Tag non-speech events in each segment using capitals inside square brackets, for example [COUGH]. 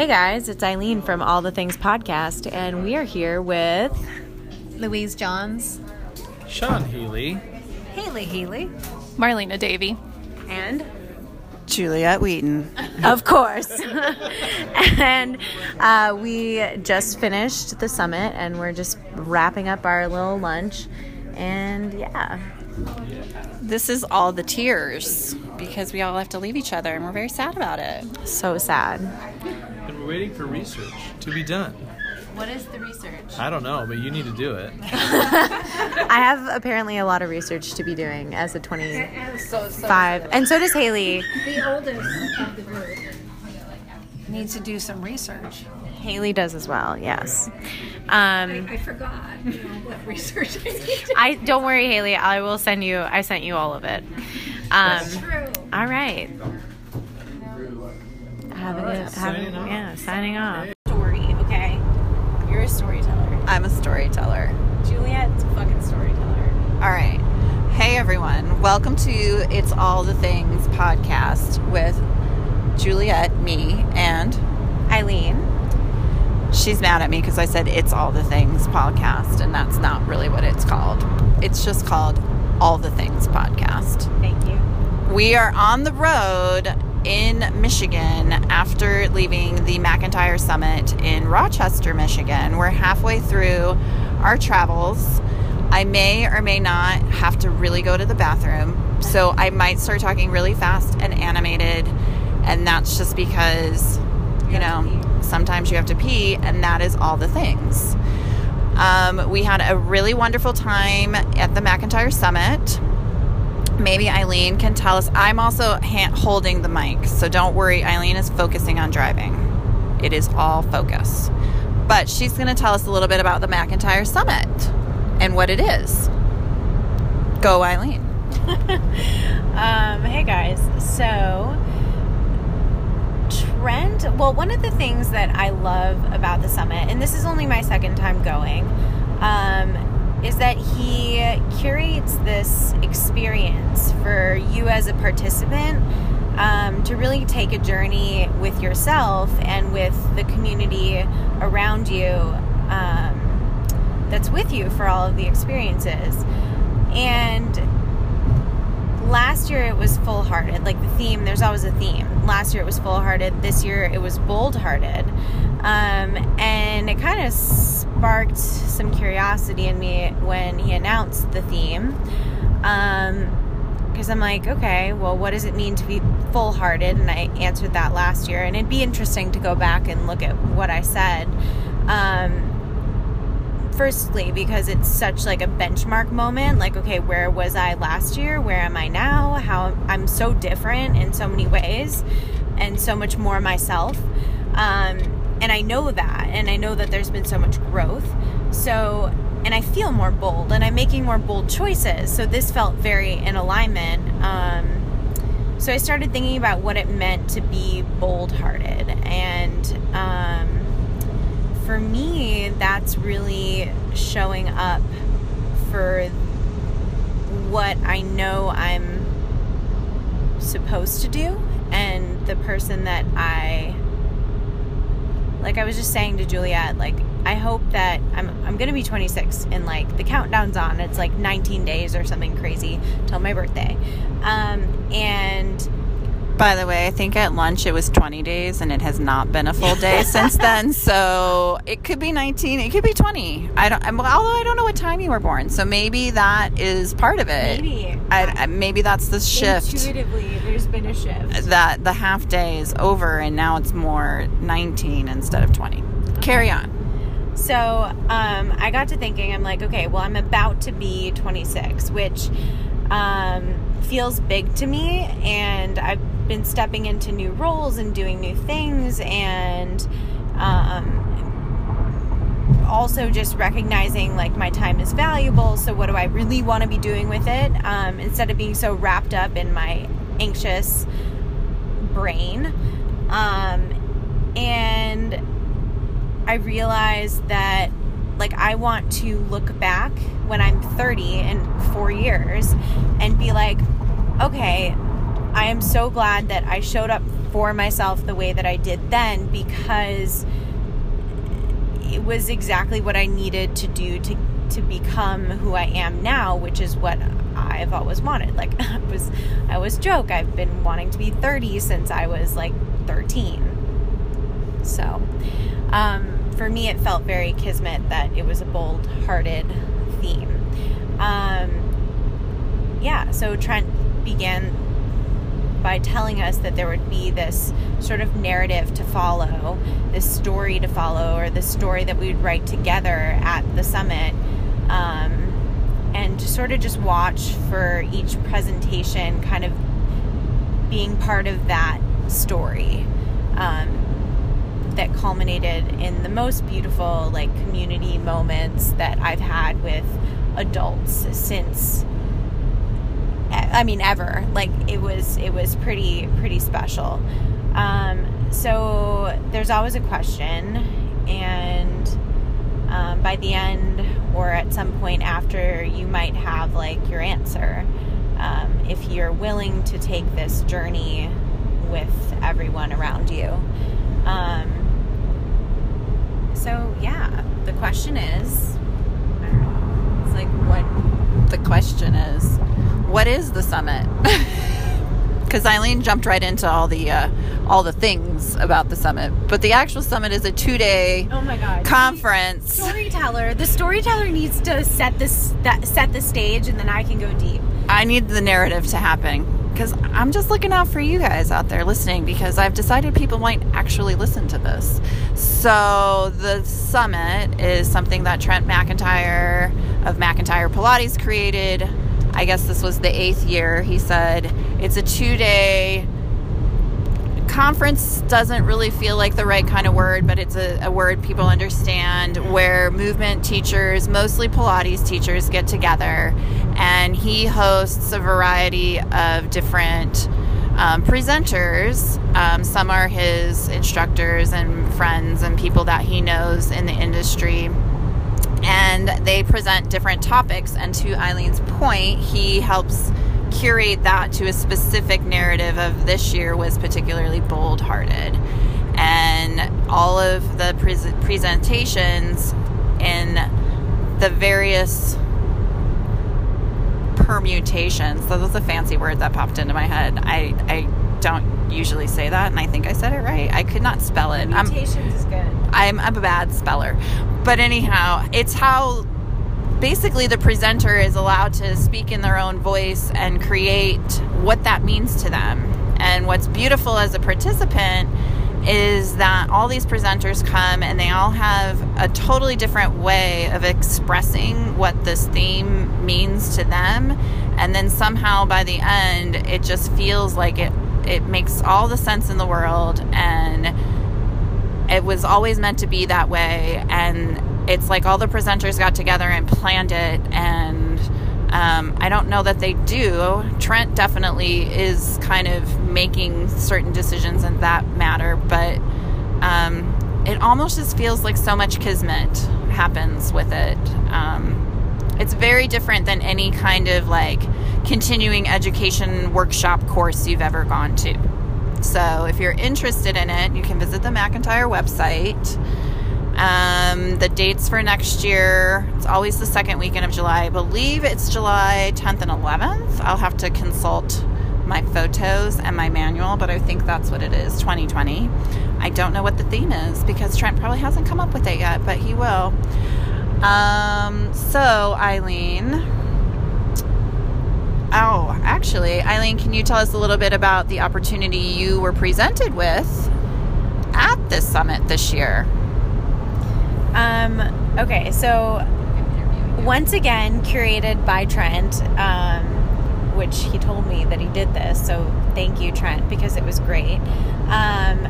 Hey guys, it's Eileen from All the Things Podcast, and we are here with Louise Johns, Sean Healy. Haley Healy, Marlena Davy. and Juliet Wheaton. of course. [LAUGHS] and uh, we just finished the summit, and we're just wrapping up our little lunch. And yeah, This is all the tears because we all have to leave each other and we're very sad about it. so sad. And we're waiting for research to be done. What is the research? I don't know, but you need to do it. [LAUGHS] I have apparently a lot of research to be doing as a 25, and so does Haley. the oldest of the group. needs to do some research. Haley does as well. Yes. Um, I forgot you know, what research I did. I don't worry, Haley. I will send you. I sent you all of it. Um, True. all right. Have a good. Have Signing a, off. yeah, signing off. Story. Okay. You're a storyteller. I'm a storyteller. Juliet's a fucking storyteller. All right. Hey, everyone. Welcome to It's All the Things podcast with Juliet, me, and Eileen. she's mad at me because I said It's All the Things podcast, and that's not really what it's called. It's just called All the Things podcast. Thank you. We are on the road in Michigan after leaving the McIntyre Summit in Rochester, Michigan. We're halfway through our travels. I may or may not have to really go to the bathroom, so I might start talking really fast and animated, and that's just because, you know, sometimes you have to pee, and that is all the things. Um, we had a really wonderful time at the McIntyre Summit maybe Eileen can tell us. I'm also ha- holding the mic, so don't worry. Eileen is focusing on driving. It is all focus. But she's going to tell us a little bit about the McIntyre Summit and what it is. Go, Eileen. [LAUGHS] Um, hey guys. So, Trent, well, one of the things that I love about the summit, and this is only my second time going, um, is that he curates this experience for you as a participant um, to really take a journey with yourself and with the community around you um, that's with you for all of the experiences. And last year it was full hearted like the theme there's always a theme last year it was full hearted this year it was bold hearted um, and it kind of sparked some curiosity in me when he announced the theme. Because i'm like okay well what does it mean to be full hearted and i answered that last year and it'd be interesting to go back and look at what i said. Um, firstly because it's such like a benchmark moment like okay where was i last year? Where am i now? How i'm so different in so many ways and so much more myself. Um, and i know that and i know that there's been so much growth. So and i feel more bold and i'm making more bold choices. So this felt very in alignment. Um, so i started thinking about what it meant to be bold hearted and um, for me, that's really showing up for what I know I'm supposed to do and the person that I like I was just saying to Juliet like I hope that I'm I'm to be 26 and like the countdown's on. It's like 19 days or something crazy till my birthday. Um and By the way, I think at lunch it was 20 days and it has not been a full day [LAUGHS] since then. So it could be 19, it could be 20. I don't, I'm- although I don't know what time you were born. So maybe that is part of it. maybe I, I, maybe that's the shift. intuitively there's been a shift that the half day is over and now it's more 19 instead of 20. Carry on. So um, I got to thinking, I'm like, okay, well, I'm about to be 26, which um, feels big to me. And I've been stepping into new roles and doing new things. And um, also just recognizing like my time is valuable. So, what do I really want to be doing with it? Um, instead of being so wrapped up in my anxious brain. Um, and I realized that like I want to look back when I'm 30 in 4 years and be like, okay, I am so glad that I showed up for myself the way that I did then because it was exactly what I needed to do to to become who I am now, which is what I've always wanted. Like [LAUGHS] I was I was joke. I've been wanting to be 30 since I was like 13. So, um, for me, it felt very kismet that it was a bold-hearted theme. Um, yeah. So Trent began by telling us that there would be this sort of narrative to follow, this story to follow, or this story that we would write together at the summit. Um, and to sort of just watch for each presentation kind of being part of that story um, that culminated in the most beautiful like community moments that I've had with adults since I mean ever. Like it was it was pretty pretty special. Um, so there's always a question and um, by the end or at some point after you might have like your answer. Um, if you're willing to take this journey with everyone around you. Um, so yeah the question is know, it's like what The question is, what is the summit? [LAUGHS] Because Eileen jumped right into all the uh, all the things about the summit, but the actual summit is a two day oh my god conference. storyteller the storyteller needs to set this that set the stage and then i can go deep I need the narrative to happen because I'm just looking out for you guys out there listening because I've decided people might actually listen to this. So, the summit is something that Trent McIntyre of McIntyre Pilates created. I guess this was the eighth year. He said it's a two day conference doesn't really feel like the right kind of word, but it's a, a word people understand where movement teachers, mostly Pilates teachers, get together and he hosts a variety of different um, presenters. Um, some are his instructors and friends and people that he knows in the industry. And they present different topics. And to Eileen's point, he helps curate that to a specific narrative of this year was particularly bold hearted. And all of the pres- presentations in the various permutations. So that's a fancy word that popped into my head. I, I don't usually say that, and I think I said it right. I could not spell it. I'm, is good I'm, I'm a bad speller. But anyhow, it's how basically the presenter is allowed to speak in their own voice and create what that means to them. And what's beautiful as a participant is that all these presenters come and they all have a totally different way of expressing what this theme means to them. And then somehow by the end, it just feels like it, it makes all the sense in the world and it was always meant to be that way and it's like all the presenters got together and planned it and um, i don't know that they do. Trent definitely is kind of making certain decisions in that matter but um, it almost just feels like so much kismet happens with it. Um, it's very different than any kind of like continuing education workshop course you've ever gone to. So if you're interested in it, you can visit the McIntyre website. Um, the dates for next year, it's always the second weekend of July. I believe it's July 10th and 11th. I'll have to consult my photos and my manual, but I think that's what it is 2020. I don't know what the theme is because Trent probably hasn't come up with it yet, but he will. Um, so, Eileen, Oh, actually, Eileen, can you tell us a little bit about the opportunity you were presented with at this summit this year? Um, okay, so once again, curated by Trent, um, which he told me that he did this, so thank you, Trent, because it was great. Um,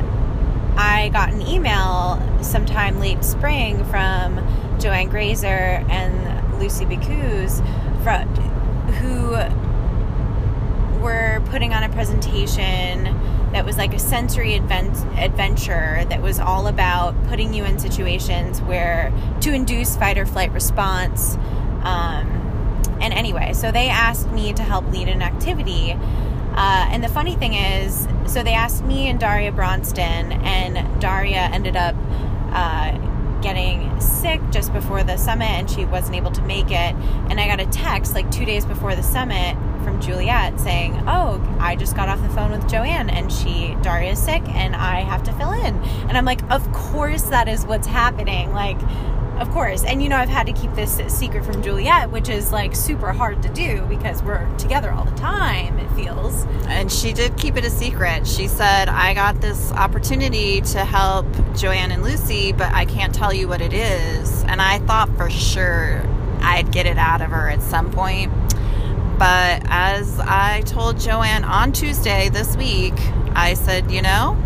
I got an email sometime late spring from Joanne Grazer and Lucy Bicuse, who were putting on a presentation that was like a sensory advent- adventure that was all about putting you in situations where to induce fight or flight response. Um, and anyway, so they asked me to help lead an activity Uh, and the funny thing is, so they asked me and Daria Bronston, and Daria ended up uh, getting sick just before the summit, and she wasn't able to make it. And I got a text like two days before the summit from Juliet saying, "Oh, I just got off the phone with Joanne, and she Daria is sick, and I have to fill in." And I'm like, "Of course, that is what's happening." Like of course. And you know, I've had to keep this secret from Juliet, which is like super hard to do because we're together all the time, it feels. And she did keep it a secret. She said, I got this opportunity to help Joanne and Lucy, but I can't tell you what it is. And I thought for sure I'd get it out of her at some point. But as I told Joanne on Tuesday this week, I said, you know,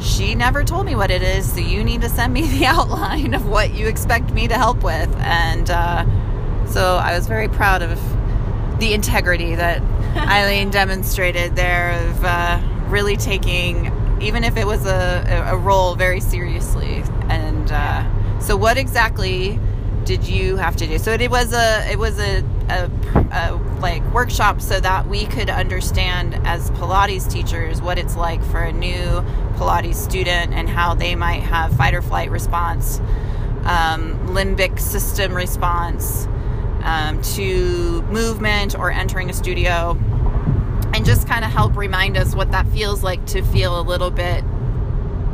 she never told me what it is, so you need to send me [LAUGHS] the outline of what you expect me to help with. And uh, so I was very proud of the integrity that [LAUGHS] Eileen demonstrated there of uh, really taking, even if it was a, a role, very seriously. And uh, so, what exactly did you have to do? So it, was a it was a, a, a like workshops so that we could understand as Pilates teachers what it's like for a new Pilates student and how they might have fight or flight response, um, limbic system response um, to movement or entering a studio, and just kind of help remind us what that feels like to feel a little bit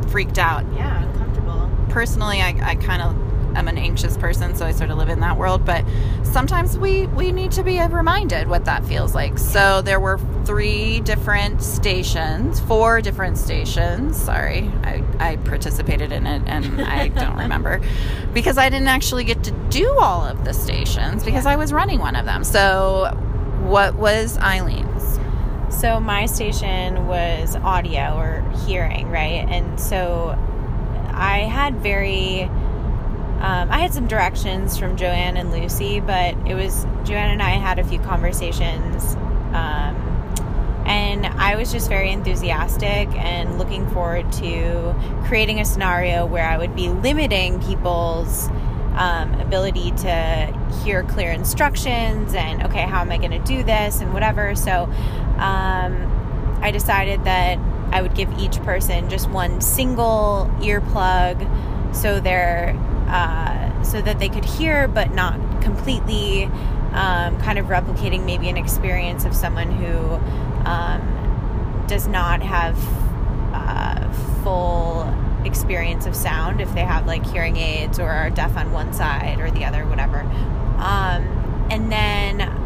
freaked out. Yeah, uncomfortable. Personally, I, I kind of am an anxious person, so I sort of live in that world. But sometimes we we need to be reminded what that feels like. So there were three different stations, four different stations. Sorry, I, I participated in it and I [LAUGHS] don't remember because I didn't actually get to do all of the stations because I was running one of them. So what was Eileen's? So my station was audio or hearing, right? And so I had very um, I had some directions from Joanne and Lucy, but it was Joanne and I had a few conversations. Um, and I was just very enthusiastic and looking forward to creating a scenario where I would be limiting people's um, ability to hear clear instructions and, okay, how am I going to do this and whatever. So um, I decided that I would give each person just one single earplug so they're uh, so that they could hear but not completely, um, kind of replicating maybe an experience of someone who um, does not have uh, full experience of sound if they have like hearing aids or are deaf on one side or the other, whatever. Um, and then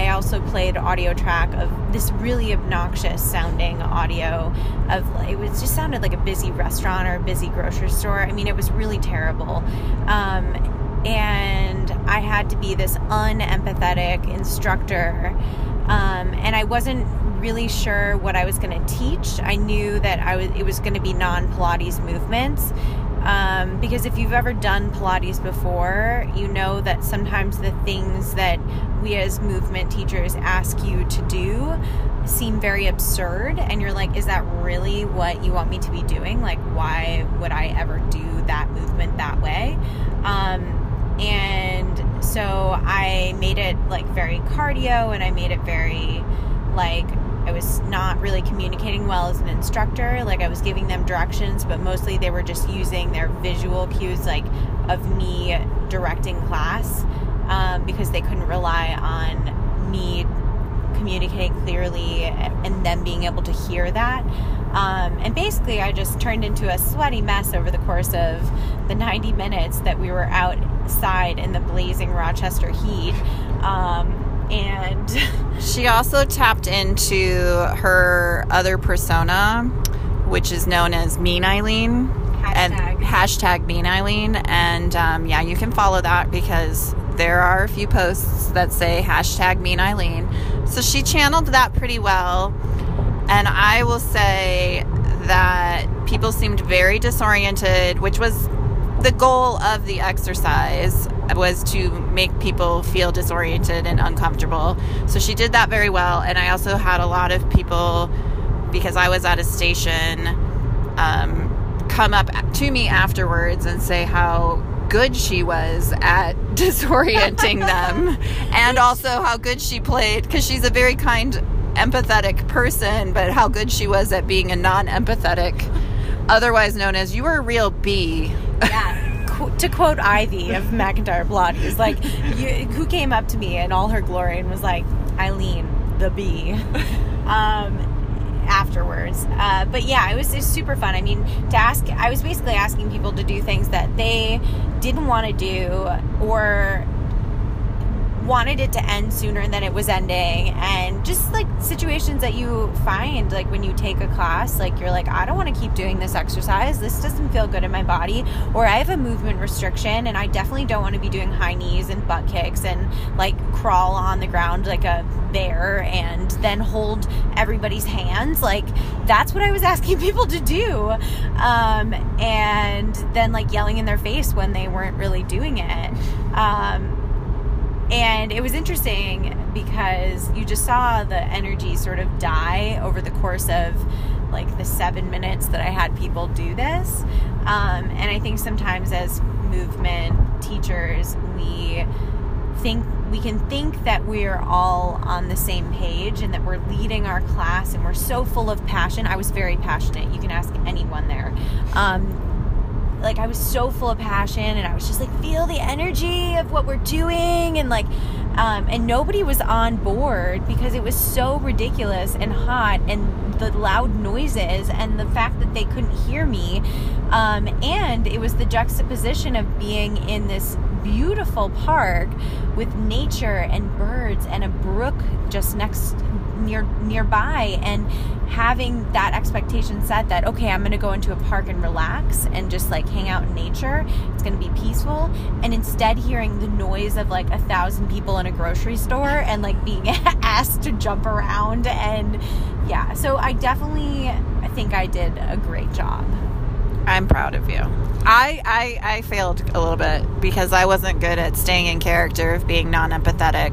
I also played audio track of this really obnoxious sounding audio of it was just sounded like a busy restaurant or a busy grocery store. I mean, it was really terrible. Um, and I had to be this unempathetic instructor. Um, and I wasn't really sure what I was going to teach. I knew that I was it was going to be non Pilates movements. Um, because if you've ever done Pilates before, you know that sometimes the things that we as movement teachers ask you to do seem very absurd and you're like is that really what you want me to be doing? Like why would i ever do that movement that way? Um, and so i made it like very cardio and i made it very like I was not really communicating well as an instructor. Like I was giving them directions, but mostly they were just using their visual cues, like of me directing class um, because they couldn't rely on me communicating clearly and them being able to hear that. Um, and basically, I just turned into a sweaty mess over the course of the 90 minutes that we were outside in the blazing Rochester heat. Um, and [LAUGHS] she also tapped into her other persona, which is known as Mean Eileen. Hashtag. And hashtag Mean Eileen. And um, yeah, you can follow that because there are a few posts that say hashtag mean Eileen. So she channeled that pretty well. And I will say that people seemed very disoriented, which was the goal of the exercise was to make people feel disoriented and uncomfortable. So she did that very well. And I also had a lot of people, because I was at a station, um, come up to me afterwards and say how good she was at [LAUGHS] disorienting them and also how good she played because she's a very kind empathetic person, but how good she was at being a non-empathetic, otherwise known as you were a real bee. yeah. To quote Ivy of McIntyre Pilates, like, you, who came up to me in all her glory and was like, Eileen, the bee. um, afterwards. Uh, but yeah, it was, it was super fun. I mean, to ask, I was basically asking people to do things that they didn't want to do or wanted it to end sooner than it was ending. And just like situations that you find like when you take a class like you're like I don't want to keep doing this exercise. This doesn't feel good in my body. Or I have a movement restriction and I definitely don't want to be doing high knees and butt kicks and like crawl on the ground like a bear and then hold everybody's hands. Like that's what I was [LAUGHS] asking people to do. Um, and then like yelling in their face when they weren't really doing it. Um, and it was interesting because you just saw the energy sort of die over the course of like the seven minutes that I had people do this. Um, and I think sometimes as movement teachers, we think we can think that we're all on the same page and that we're leading our class and we're so full of passion. I was very passionate. You can ask anyone there. Um, like I was so full of passion and I was just like feel the energy of what we're doing and like um, and nobody was on board because it was so ridiculous and hot and the loud noises and the fact that they couldn't hear me. Um, and it was the juxtaposition of being in this beautiful park with nature and birds and a brook just next near nearby and having that expectation set that okay i'm going to go into a park and relax and just like hang out in nature it's going to be peaceful and instead hearing the noise of like a thousand people in a grocery store [LAUGHS] and like being [LAUGHS] asked to jump around and yeah so i definitely i think i did a great job I'm proud of you. I, I I failed a little bit because I wasn't good at staying in character of being non-empathetic.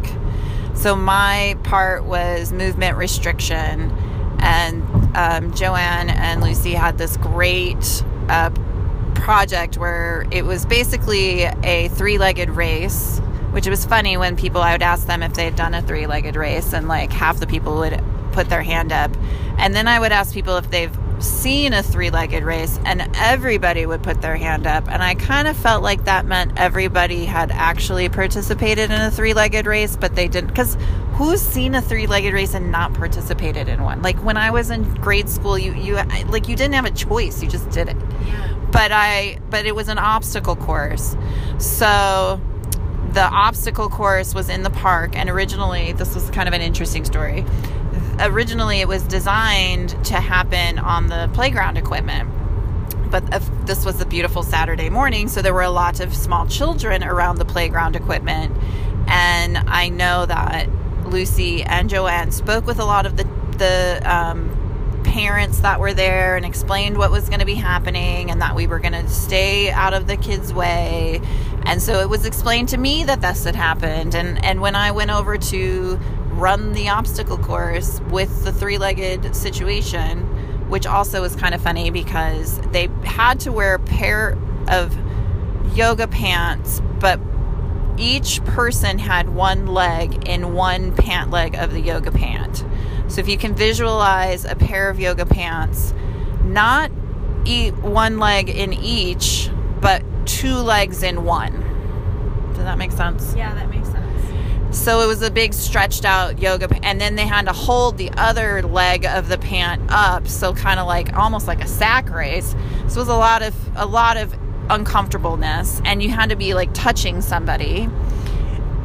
So my part was movement restriction, and um, Joanne and Lucy had this great uh, project where it was basically a three-legged race. Which was funny when people I would ask them if they'd done a three-legged race, and like half the people would put their hand up, and then I would ask people if they've seen a three legged race and everybody would put their hand up. And I kind of felt like that meant everybody had actually participated in a three legged race, but they didn't. Because who's seen a three legged race and not participated in one? Like when I was in grade school, you, you, like you didn't have a choice, you just did it. Yeah. But I, but it was an obstacle course. So, the obstacle course was in the park and originally this was kind of an interesting story originally it was designed to happen on the playground equipment but this was a beautiful Saturday morning, so there were a lot of small children around the playground equipment. And I know that Lucy and Joanne spoke with a lot of the the um, parents that were there and explained what was going to be happening and that we were going to stay out of the kids' way. And so it was explained to me that this had happened. And and when I went over to run the obstacle course with the three legged situation, which also was kind of funny because they had to wear a pair of yoga pants, but each person had one leg in one pant leg of the yoga pant. So if you can visualize a pair of yoga pants, not eat one leg in each, but two legs in one. Does that make sense? Yeah, that makes sense. So it was a big stretched out yoga, and then they had to hold the other leg of the pant up, so kind of like almost like a sack race. So it was a lot of a lot of uncomfortableness, and you had to be like touching somebody,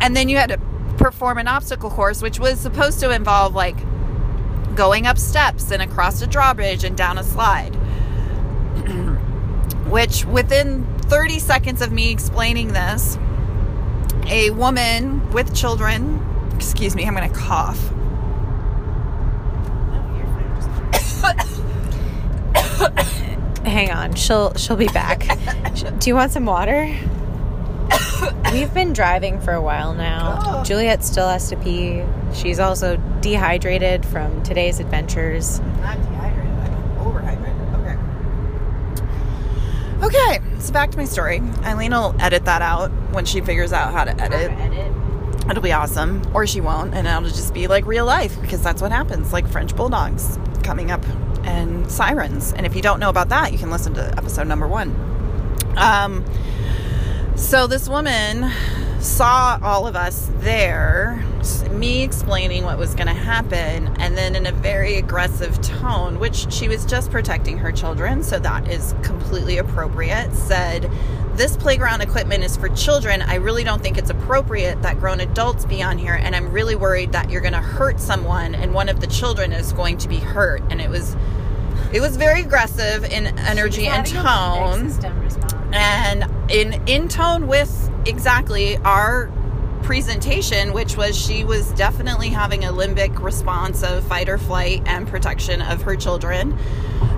and then you had to perform an obstacle course, which was supposed to involve like going up steps and across a drawbridge and down a slide. [CLEARS THROAT] which within 30 seconds of me explaining this a woman with children. Excuse me, I'm going to cough. Hang on, she'll she'll be back. Do you want some water? We've been driving for a while now. Oh. Juliet still has to pee. She's also dehydrated from today's adventures. I'm dehydrated. I'm overhydrated. Okay. Okay, so back to my story. Eileen will edit that out when she figures out how to edit. It'll be awesome. Or she won't, and it'll just be like real life because that's what happens like French bulldogs coming up and sirens. And if you don't know about that, you can listen to episode number one. Um, so this woman saw all of us there, me explaining what was going to happen, and then in a very aggressive tone, which she was just protecting her children, so that is completely appropriate, said, This playground equipment is for children. I really don't think it's appropriate that grown adults be on here, and I'm really worried that you're going to hurt someone, and one of the children is going to be hurt. And it was. It was very aggressive in energy and Having a limbic tone and in in tone with exactly. Our presentation which was she was definitely having a limbic response of fight or flight and protection of her children.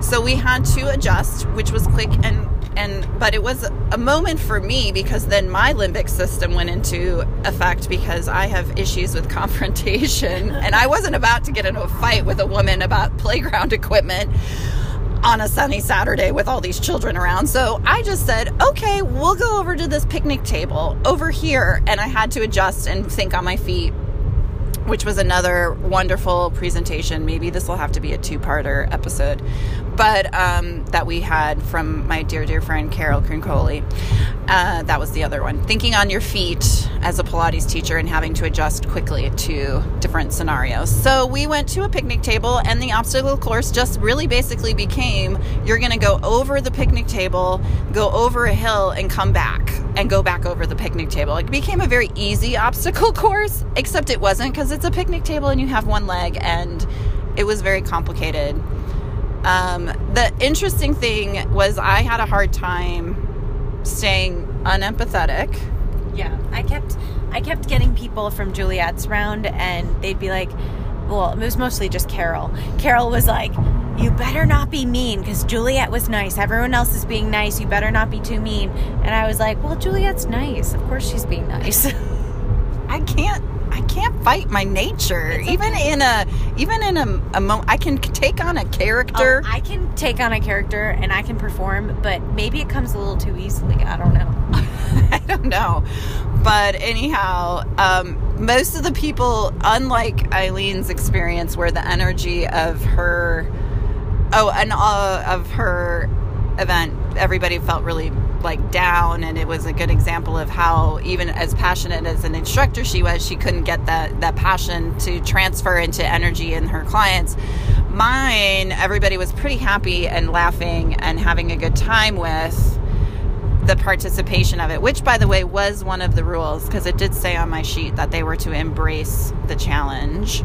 So we had to adjust which was quick and and but it was a moment for me because then my limbic system went into effect because I have issues with [LAUGHS] confrontation. And I wasn't about to get into a fight with a woman about playground equipment on a sunny Saturday with all these children around. So I just said, okay, we'll go over to this picnic table over here. And I had to adjust and think on my feet, which was another wonderful presentation. Maybe this will have to be a two parter episode, but um, that we had from my dear, dear friend Carol Crincoli. Uh, that was the other one. Thinking on your feet as a Pilates teacher and having to adjust quickly to different scenarios. So we went to a picnic table, and the obstacle course just really basically became you're going to go over the picnic table, go over a hill, and come back and go back over the picnic table. It became a very easy [LAUGHS] obstacle course, except it wasn't because it's a picnic table and you have one leg, and it was very complicated. Um, the interesting thing was I had a hard time staying unempathetic. Yeah, I kept I kept getting people from Juliet's round, and they'd be like, "Well, it was mostly just Carol." Carol was like, "You better not be mean, because Juliet was nice. Everyone else is being nice. You better not be too mean." And I was like, "Well, Juliet's nice. Of course she's being nice." [LAUGHS] I can't I can't fight my nature. Even in a even in a, a moment I can take on a character. Oh, I can take on a character and I can perform, but maybe it comes a little too easily. I don't know. [LAUGHS] I don't know. But anyhow, um, most of the people, unlike Eileen's experience, where the energy of her, oh, and uh, of her event, everybody felt really like down, and it was a good example of how, even as passionate as an instructor she was, she couldn't get that that passion to transfer into energy in her clients. Mine, everybody was pretty happy and laughing and having a good time with the participation of it, which, by the way, was one of the rules because it did say on my sheet that they were to embrace the challenge.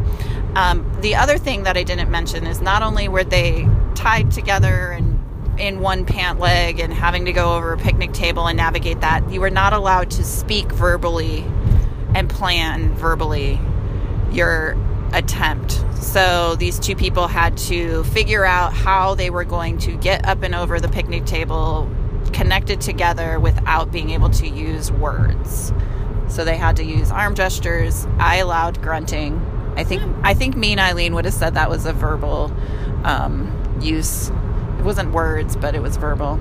Um, the other thing that I didn't mention is not only were they tied together and in one pant leg and having to go over a picnic table and navigate that, you were not allowed to speak verbally and plan verbally your attempt. So these two people had to figure out how they were going to get up and over the picnic table connected together without being able to use words. So they had to use arm gestures. I allowed grunting. I think I think me and Eileen would have said that was a verbal um, use. It wasn't words, but it was verbal.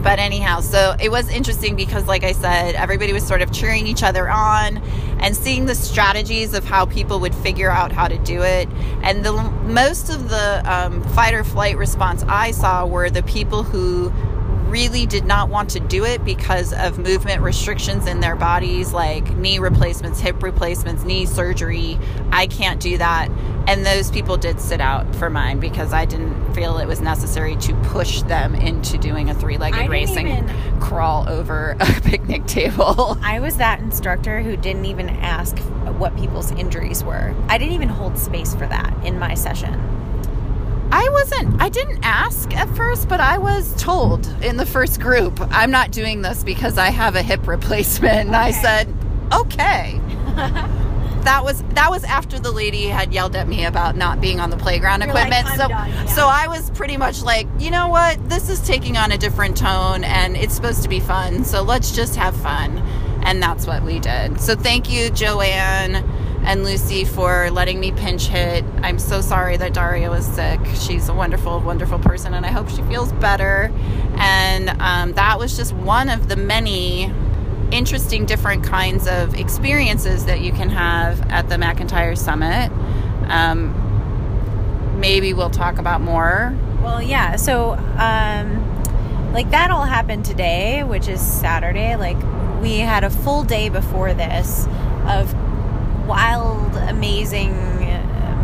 But anyhow, so it was interesting because, like I said, everybody was sort of cheering each other on and seeing the strategies of how people would figure out how to do it. And the most of the um, fight or flight response I saw were the people who really did not want to do it because of movement restrictions in their bodies, like knee replacements, hip replacements, knee surgery. I can't do that. And those people did sit out for mine because I didn't feel it was necessary to push them into doing a three-legged race and even- crawl over a [LAUGHS] picnic table. I was that instructor who didn't even ask what people's injuries were. I didn't even hold space for that in my session. I wasn't, I didn't ask at first, but I was told in the first group, I'm not doing this because I have a hip replacement. And I said, okay. [LAUGHS] that was that was after the lady had yelled at me about not being on the playground You're equipment. "I'm so done," so I was pretty much like, you know what? This is taking on a different tone and it's supposed to be fun. So let's just have fun. And that's what we did. So thank you, Joanne and Lucy for letting me pinch hit. I'm so sorry that Daria was sick. She's a wonderful, wonderful person, and I hope she feels better. And um, that was just one of the many interesting different kinds of experiences that you can have at the McIntyre Summit. Um, maybe we'll talk about more. Well, yeah. So, um, like that all happened today, which is Saturday. Like we had a full day before this of wild, amazing,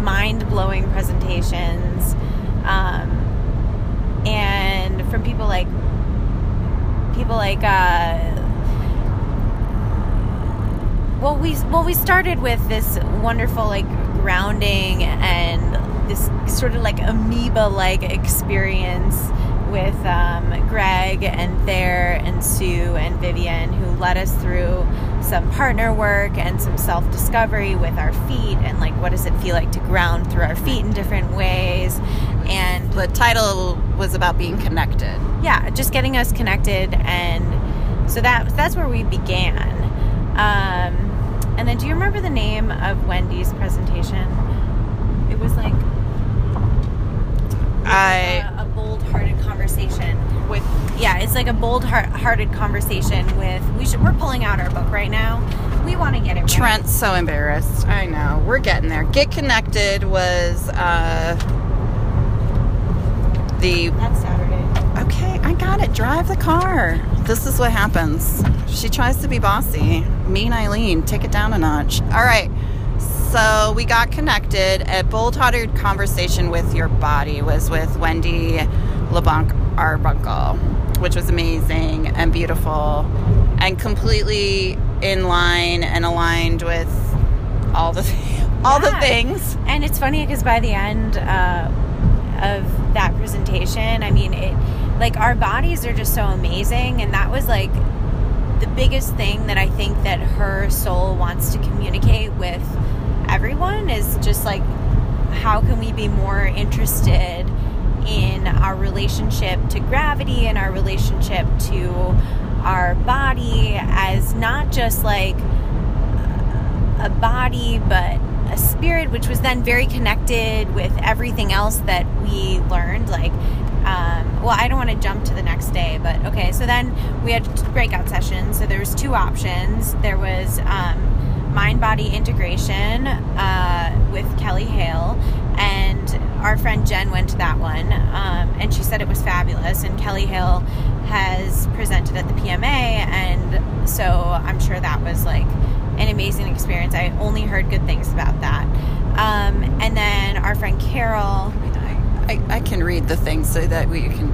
mind blowing presentations, um, and from people like people like. Uh, well, we well we started with this wonderful like grounding and this sort of like amoeba like experience with um, Greg and Thayer and Sue and Vivian, who led us through some partner work and some self discovery with our feet and like what does it feel like to ground through our feet in different ways. And The title was about being connected. yeah, just getting us connected, and so that that's where we began. Um, and then, do you remember the name of Wendy's presentation? It was like I a, a bold-hearted conversation with yeah, it's like a bold-hearted conversation with. We should. We're pulling out our book right now. We want to get it. Right. Trent's so embarrassed. I know. We're getting there. Get Connected was uh, the. That's Saturday. Okay, I got it. Drive the car. This is what happens. She tries to be bossy. Mean Eileen, take it down a notch. All right. So we got connected. A bold hearted conversation with your body was with Wendy LeBlanc Arbuckle, which was amazing and beautiful and completely in line and aligned with all the [LAUGHS] all the things. And it's funny because by the end uh, of that presentation, I mean, it like our bodies are just so amazing, and that was like the biggest thing that I think that her soul wants to communicate with everyone is just like how can we be more interested in our relationship to gravity and our relationship to our body as not just like a body but a spirit which was then very connected with everything else that we learned like um, well i don't want to jump to the next day but okay so then we had breakout sessions so there was two options there was um, mind body integration uh, with kelly hale and our friend jen went to that one um, and she said it was fabulous and kelly hale has presented at the pma and so i'm sure that was like an amazing experience. I only heard good things about that. Um, and then our friend Carol. I, I can read the things so that we can.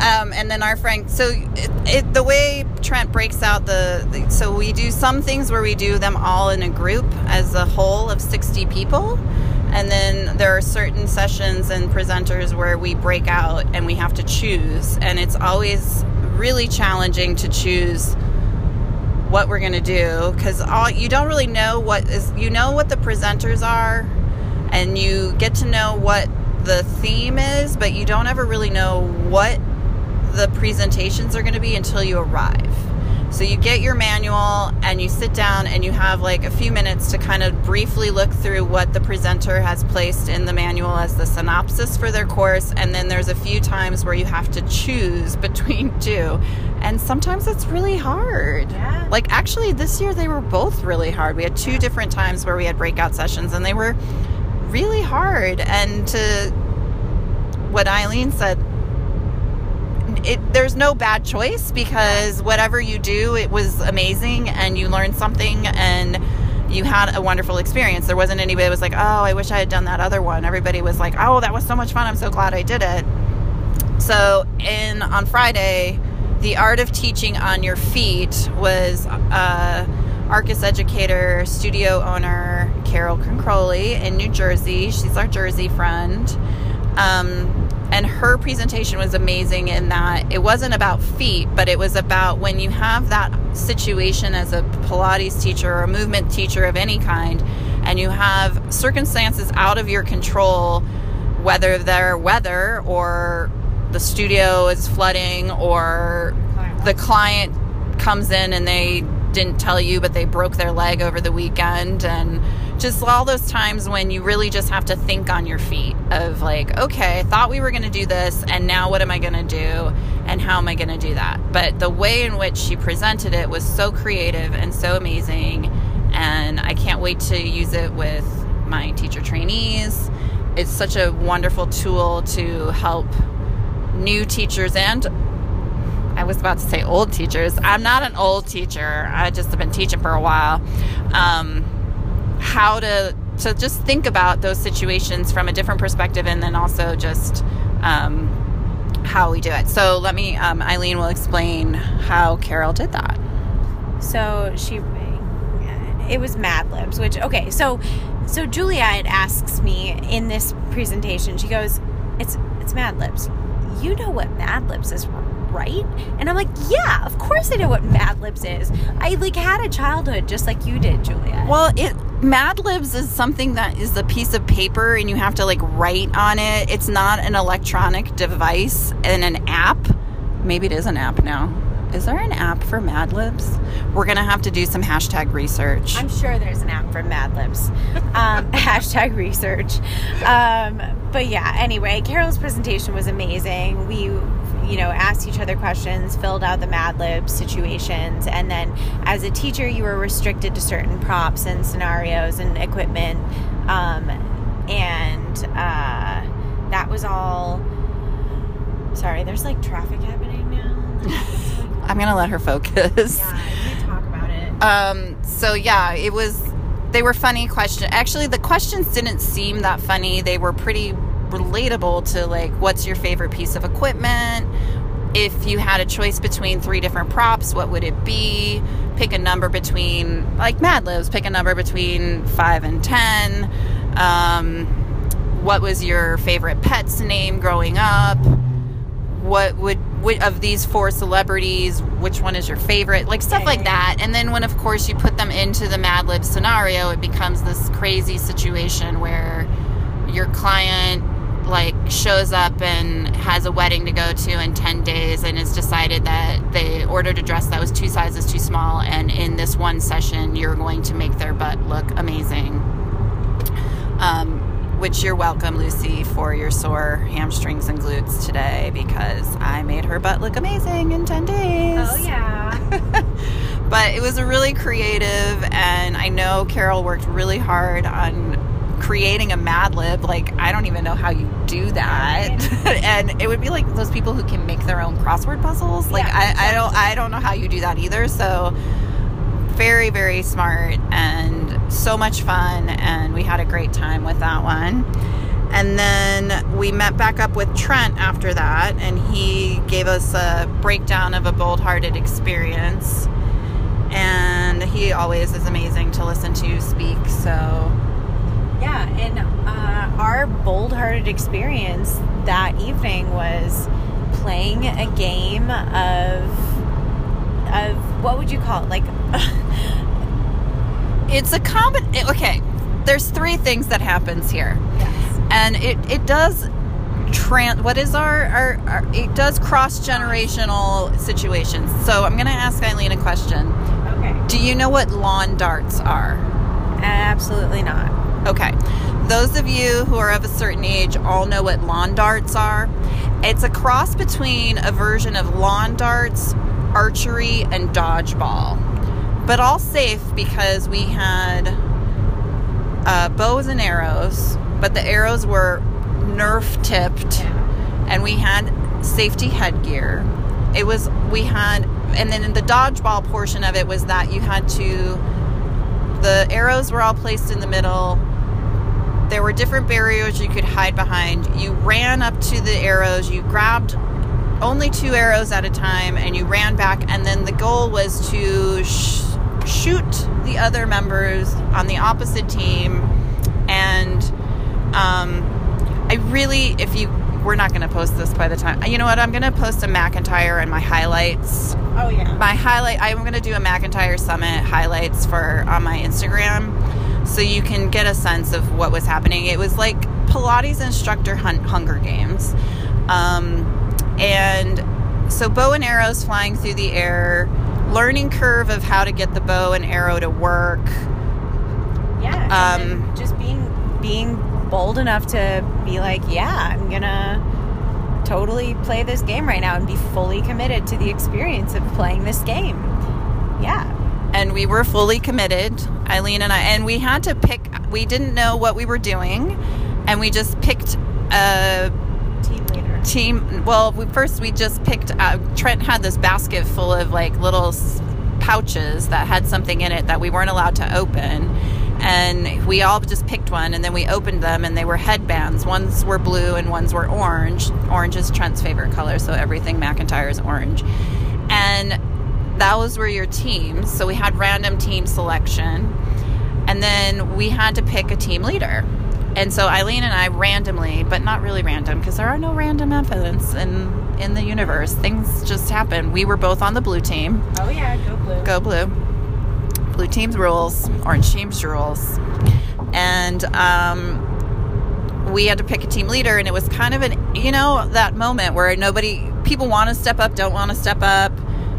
Um, and then our friend, so it, it, the way Trent breaks out the, the, so we do some things where we do them all in a group as a whole of 60 people. And then there are certain sessions and presenters where we break out and we have to choose. And it's always really challenging to choose what we're going to do because all you don't really know what is you know what the presenters are and you get to know what the theme is but you don't ever really know what the presentations are going to be until you arrive. So you get your manual and you sit down and you have like a few minutes to kind of briefly look through what the presenter has placed in the manual as the synopsis for their course and then there's a few times where you have to choose [LAUGHS] between two. And sometimes it's really hard. Yeah. like actually this year they were both really hard. We had two different times where we had breakout sessions and they were really hard. And to what eileen said it, there's no bad choice because whatever you do it was amazing and you learned something and you had a wonderful experience. There wasn't anybody that was like oh i wish i had done that other one. Everybody was like oh that was so much fun. I'm so glad i did it. So in on friday the art of teaching on your feet was uh, arcus educator studio owner carol concroli in new jersey. She's our jersey friend. Um, and her presentation was amazing in that it wasn't about feet but it was about when you have that situation as a pilates teacher or a movement teacher of any kind and you have circumstances out of your control whether they're weather or the studio is flooding or the client comes in and they didn't tell you but they broke their leg over the weekend and just all those times when you really just have to think on your feet of like okay I thought we were going to do this and now what am I going to do and how am I going to do that? But the way in which she presented it was so creative and so amazing. And I can't wait to use it with my teacher trainees. It's such a wonderful tool to help new teachers and I was about to say old teachers. I'm not an old teacher. I just have been teaching for a while. Um, how to to just think about those situations from a different perspective, and then also just um, how we do it. So let me, um, Eileen will explain how Carol did that. So she, it was Mad Libs, which okay. So, so Juliet asks me in this presentation. She goes, "It's it's Mad Libs. You know what Mad Libs is, right?" And I'm like, "Yeah, of course I know what Mad Libs is. I like had a childhood just like you did, Julia. Well, it Mad Libs is something that is a piece of paper and you have to like write on it. It's not an electronic device and an app. Maybe it is an app now. Is there an app for Mad Libs? We're gonna have to do some hashtag research. I'm sure there's an app for Mad Libs. Um, [LAUGHS] hashtag research. Um, but yeah, anyway, Carol's presentation was amazing. We, you know, asked each other questions, filled out the Mad Libs situations, and then as a teacher, you were restricted to certain props and scenarios and equipment. Um, and uh, that was all. Sorry, there's like traffic happening now. [LAUGHS] I'm gonna let her focus. Yeah, you talk about it. Um, so yeah, it was. They were funny questions. Actually, the questions didn't seem that funny. They were pretty relatable to like, what's your favorite piece of equipment? If you had a choice between three different props, what would it be? Pick a number between like Mad Libs. Pick a number between five and ten. Um, what was your favorite pet's name growing up? What would of these four celebrities, which one is your favorite? Like stuff like that. And then when, of course, you put them into the Mad Lib scenario, it becomes this crazy situation where your client like shows up and has a wedding to go to in 10 days and has decided that they ordered a dress that was two sizes too small and in this one session you're going to make their butt look amazing um, which you're welcome, Lucy, for your sore hamstrings and glutes today because I made her butt look amazing in 10 days. Oh yeah. [LAUGHS] But it was a really creative, and I know Carol worked really hard on creating a Mad Lib. Like, I don't even know how you do that. [LAUGHS] and it would be like those people who can make their own crossword puzzles. Like, Yeah, I, I don't, I don't know how you do that either. So, very, very smart and so much fun. And we had a great time with that one. And then we met back up with Trent after that, and he gave us a breakdown of a bold hearted experience. And he always is amazing to listen to speak. So, Yeah, and uh, our bold-hearted experience that evening was playing a game of of what would you call it? Like [LAUGHS] it's a common. Okay, there's three things that happens here. yes. and it it does tran what is our, our, our it does cross generational situations so i'm going to ask eileen a question Okay. do you know what lawn darts are Absolutely not. okay those of you who are of a certain age all know what lawn darts are it's a cross between a version of lawn darts archery and dodgeball but all safe because we had uh, bows and arrows, but the arrows were Nerf tipped, and we had safety headgear. It was we had, and then in the dodgeball portion of it was that you had to. The arrows were all placed in the middle. There were different barriers you could hide behind. You ran up to the arrows. You grabbed only two arrows at a time, and you ran back. And then the goal was to sh- shoot the other members on the opposite team. And um, I really, if you, we're not going to post this by the time. You know what? I'm going to post a McEntire and my highlights Oh yeah. my highlight i'm going to do a mcentire summit highlights for on my instagram so you can get a sense of what was happening it was like pilates instructor hunt, hunger games um, and so bow and arrows flying through the air learning curve of how to get the bow and arrow to work Yeah. Um, just being being bold enough to be like, yeah, I'm gonna totally play this game right now and be fully committed to the experience of playing this game. Yeah. and we were fully committed eileen and i and we had to pick we didn't know what we were doing and we just picked a Team leader. Team well we first we just picked uh, trent had this basket full of like little pouches that had something in it that we weren't allowed to open. And we all just picked one and then we opened them and they were headbands. Ones were blue and ones were orange. Orange is trent's favorite color so everything mcentire is orange. And those were your teams so we had random team selection. And then we had to pick a team leader and so eileen and i randomly but not really random because there are no random events in in the universe. Things just happen. We were both on the blue team. Oh yeah, go blue. go blue. Blue team's rules orange team's rules. And um, we had to pick a team leader and it was kind of an you know that moment where nobody people want to step up don't want to step up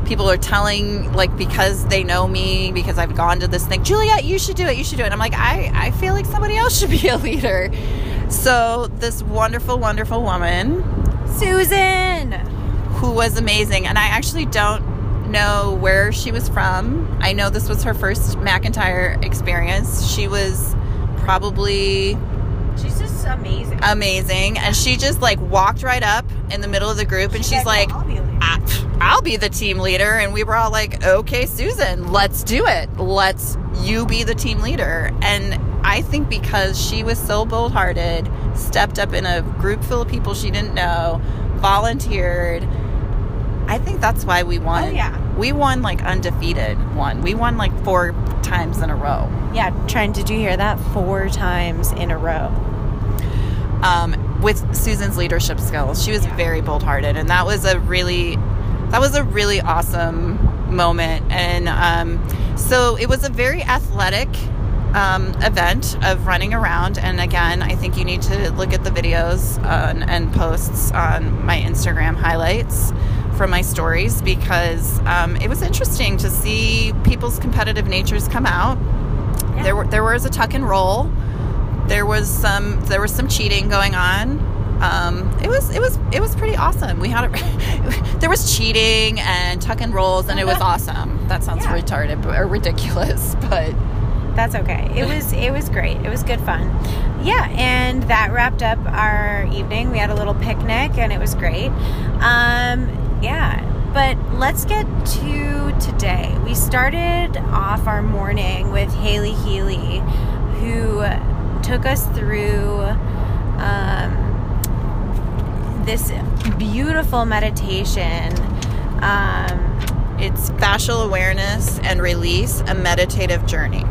people are telling like because they know me because i've gone to this thing juliet you should do it you should do it and i'm like i i feel like somebody else should [LAUGHS] be a leader so this wonderful wonderful woman Susan. who was amazing. And I actually don't know where she was from. I know this was her first McEntire experience. She was probably She's just amazing. amazing. And she just like walked right up in the middle of the group and she's like, I'll be a leader. "I- I'll be the team leader. And we were all like, okay, Susan, let's do it. Let's you be the team leader. And I think because she was so bold hearted, stepped up in a group full of people she didn't know, volunteered. I think that's why we won. Oh, yeah. We won like undefeated one. We won like four times in a row. yeah, Trent, did you hear that? Four times in a row. um, with Susan's leadership skills. She was very bold hearted, and that was a really that was a really awesome moment. And um, so it was a very athletic um, event of running around. And again, I think you need to look at the videos uh, and posts on my Instagram highlights from my stories because um, it was interesting to see people's competitive natures come out. There, were, there was a tuck and roll there was some there was some cheating going on um, it was it was it was pretty awesome we had a, [LAUGHS] there was cheating and tuck and rolls and it was awesome that sounds Yeah. retarded or ridiculous [LAUGHS] but That's okay. It was it was great. It was good fun. Yeah, and that wrapped up our evening. We had a little picnic and it was great. Um, yeah, but let's get to today. We started off our morning with Haley Healy, who took us through um, this beautiful meditation. Um, it's fascial awareness and release a meditative journey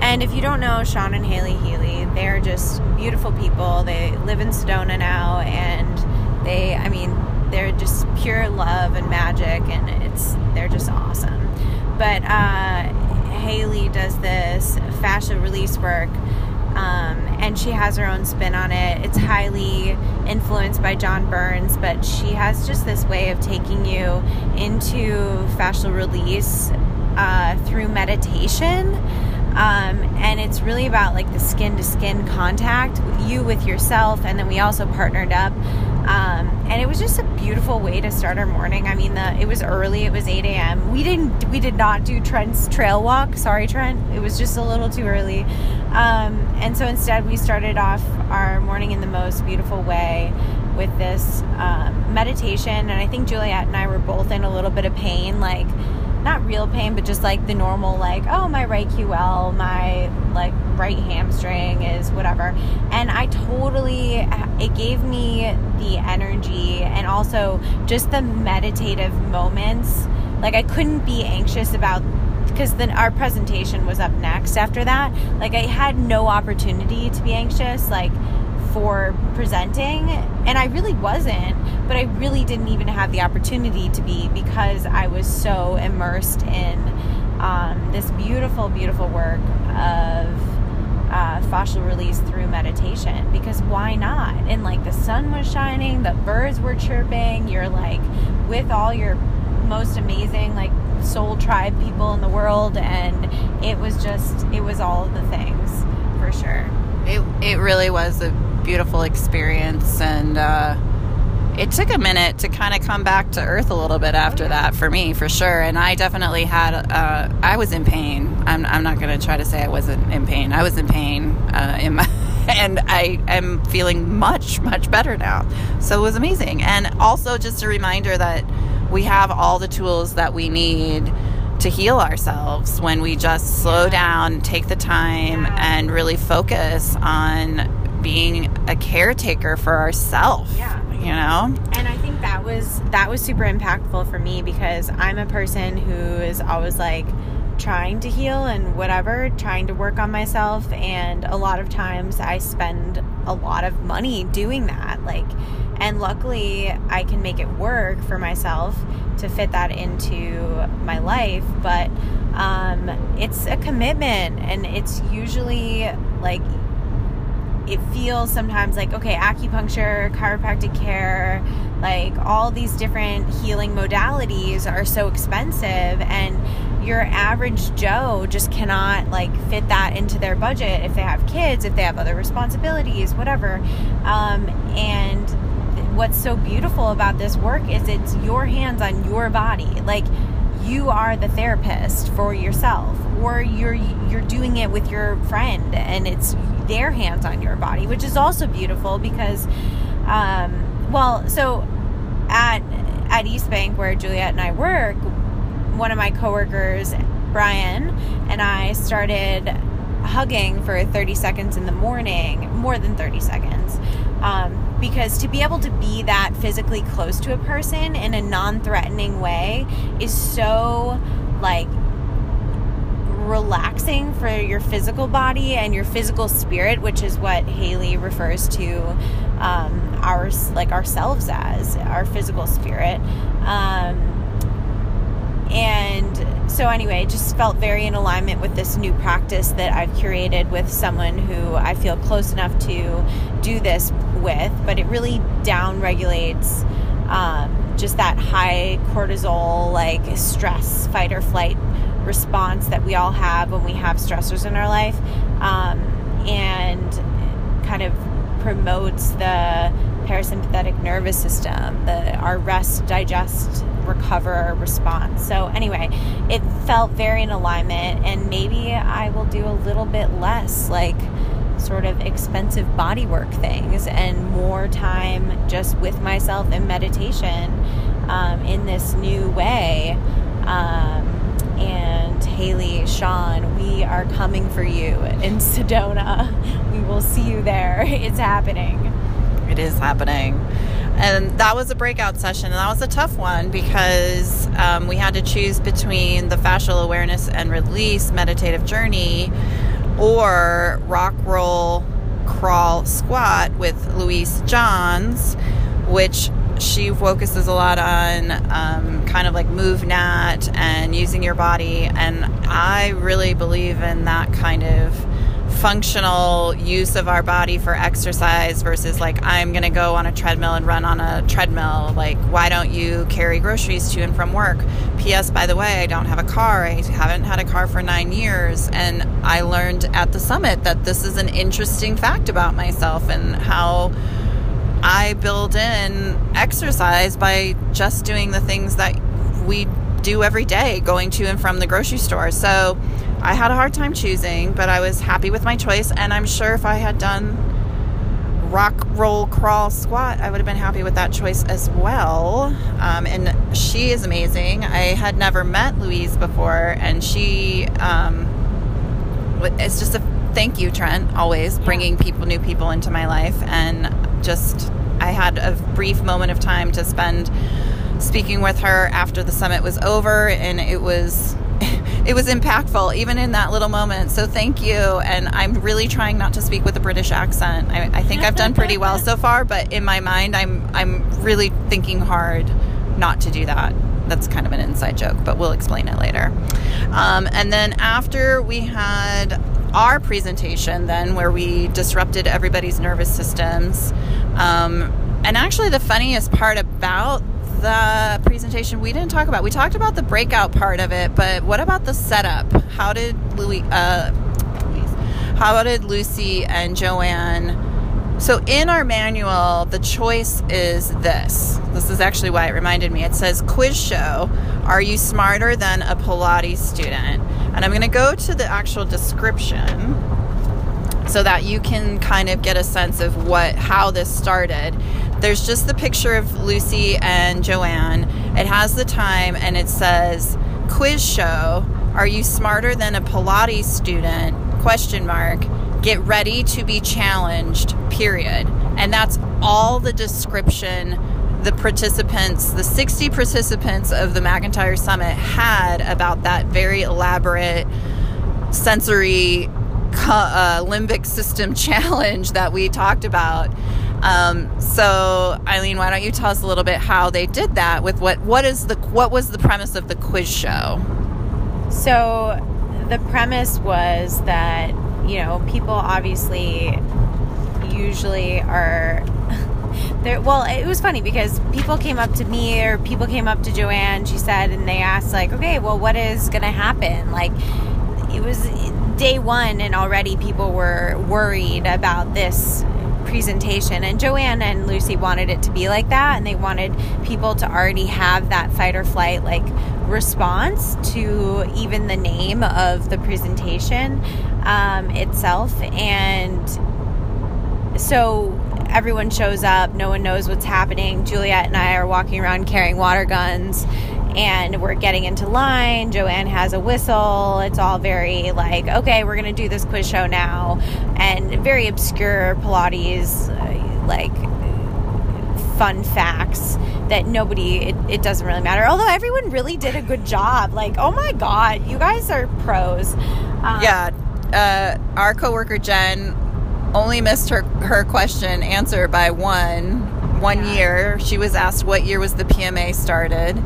And if you don't know Sean and Haley Healy, they're just beautiful people. They live in Sedona now, and they, I mean, they're just pure love and magic, and it's they're just awesome. But uh, Haley does this fascia release work, um, and she has her own spin on it. It's highly influenced by John Barnes, but she has just this way of taking you into fascial release uh, through meditation. Um, and it's really about like the skin to skin contact, you with yourself, and then we also partnered up. Um, and it was just a beautiful way to start our morning. I mean, the it was early; it was 8 a.m. We didn't, we did not do Trent's trail walk. Sorry, Trent, it was just a little too early. Um, and so instead, we started off our morning in the most beautiful way with this um, meditation. And I think Juliet and I were both in a little bit of pain, like not real pain, but just like the normal, like, oh, my right QL, my like right hamstring is whatever. And I totally, uh, it gave me the energy and also just the meditative moments. Like, I couldn't be anxious about because then our presentation was up next after that. Like, I had no opportunity to be anxious. Like, for presenting and I really wasn't but I really didn't even have the opportunity to be because I was so immersed in um, this beautiful beautiful work of uh, fascial release through meditation. Because why not? And like the sun was shining the birds were chirping you're like with all your most amazing like soul tribe people in the world and it was just it was all of the things for sure. It, it really was a beautiful experience and uh, it took a minute to kind of come back to earth a little bit after that for me, for sure. And I definitely had, uh, I was in pain. I'm, I'm not going to try to say I wasn't in pain. I was in pain uh, in my. [LAUGHS] And I am feeling much, much better now. So it was amazing. And also, just a reminder that we have all the tools that we need to heal ourselves when we just slow down, take the time, and really focus on being a caretaker for ourselves. Yeah. You know? and I think that was that was super impactful for me because I'm a person who is always like trying to heal and whatever, trying to work on myself and a lot of times I spend a lot of money doing that like and luckily I can make it work for myself to fit that into my life, but um it's a commitment and it's usually like it feels sometimes like okay acupuncture chiropractic care like all these different healing modalities are so expensive and your average joe just cannot like fit that into their budget if they have kids if they have other responsibilities whatever. Um, and what's so beautiful about this work is it's your hands on your body. Like you are the therapist for yourself or you're you're doing it with your friend and it's their hands on your body which is also beautiful because um, well so at at East Bank where Juliet and I work one of my coworkers Brian and I started hugging for 30 seconds in the morning more than 30 seconds um, because to be able to be that physically close to a person in a non-threatening way is so like relaxing for your physical body and your physical spirit which is what haley refers to um, our like ourselves as our physical spirit. Um, and so anyway it just felt very in alignment with this new practice that i've curated with someone who i feel close enough to do this with but it really down regulates um, just that high cortisol like stress fight or flight response that we all have when we have stressors in our life um, and kind of promotes the parasympathetic nervous system the our rest digest recover response so anyway it felt very in alignment and maybe i will do a little bit less like sort of expensive bodywork things and more time just with myself in meditation um, in this new way um, and Haley, Sean, we are coming for you in Sedona. We will see you there. [LAUGHS] It's happening. It is happening. And that was a breakout session, and that was a tough one because um, we had to choose between the fascial awareness and release meditative journey or rock, roll, crawl, squat with Louise Johns, which she focuses a lot on um, kind of like MovNat and using your body. And I really believe in that kind of functional use of our body for exercise versus like I'm going to go on a treadmill and run on a treadmill. Like, why don't you carry groceries to and from work? P.S. By the way, I don't have a car. I haven't had a car for nine years. And I learned at the summit that this is an interesting fact about myself and how I build in exercise by just doing the things that we do every day, going to and from the grocery store. So I had a hard time choosing, but I was happy with my choice. And I'm sure if I had done rock, roll, crawl, squat, I would have been happy with that choice as well. Um, and she is amazing. I had never met Louise before, and she um, it's just a thank you, Trent, always bringing people, new people into my life. And just, I had a brief moment of time to spend speaking with her after the summit was over, and it was. [LAUGHS] It was impactful, even in that little moment. So thank you. And I'm really trying not to speak with a British accent. I, I think I've done pretty well [LAUGHS] so far, but in my mind, I'm I'm really thinking hard not to do that. That's kind of an inside joke, but we'll explain it later. Um, and then after we had our presentation, then where we disrupted everybody's nervous systems. Um, and actually, the funniest part about the presentation we didn't talk about. We talked about the breakout part of it, but what about the setup? How did Louis, uh, how did Lucy and Joanne So in our manual, the choice is this. This is actually why it reminded me. It says quiz show. Are you smarter than a Pilates student? And I'm going to go to the actual description so that you can kind of get a sense of what how this started. There's just the picture of Lucy and Joanne. It has the time and it says quiz show. Are you smarter than a Pilates student? Question mark. Get ready to be challenged. Period. And that's all the description the participants, the 60 participants of the McEntire Summit had about that very elaborate sensory uh, limbic system [LAUGHS] challenge that we talked about. Um, so, Eileen, why don't you tell us a little bit how they did that with what what is the what was the premise of the quiz show? So, the premise was that you know people obviously usually are [LAUGHS] there well it was funny because people came up to me or people came up to joanne she said and they asked like okay well what is gonna happen? Like it was day one and already people were worried about this presentation. And joanne and lucy wanted it to be like that and they wanted people to already have that fight or flight like response to even the name of the presentation um, itself. And so everyone shows up, no one knows what's happening. Juliet and I are walking around carrying water guns and we're getting into line. Joanne has a whistle. It's all very like, okay, we're going to do this quiz show now. And very obscure Pilates, uh, like fun facts that nobody, it, it doesn't really matter. Although everyone really did a good job. Like, oh my God, you guys are pros. Um, yeah. Uh, our coworker Jen only missed her her question answer by one one Yeah. year. She was asked what year was the PMA started.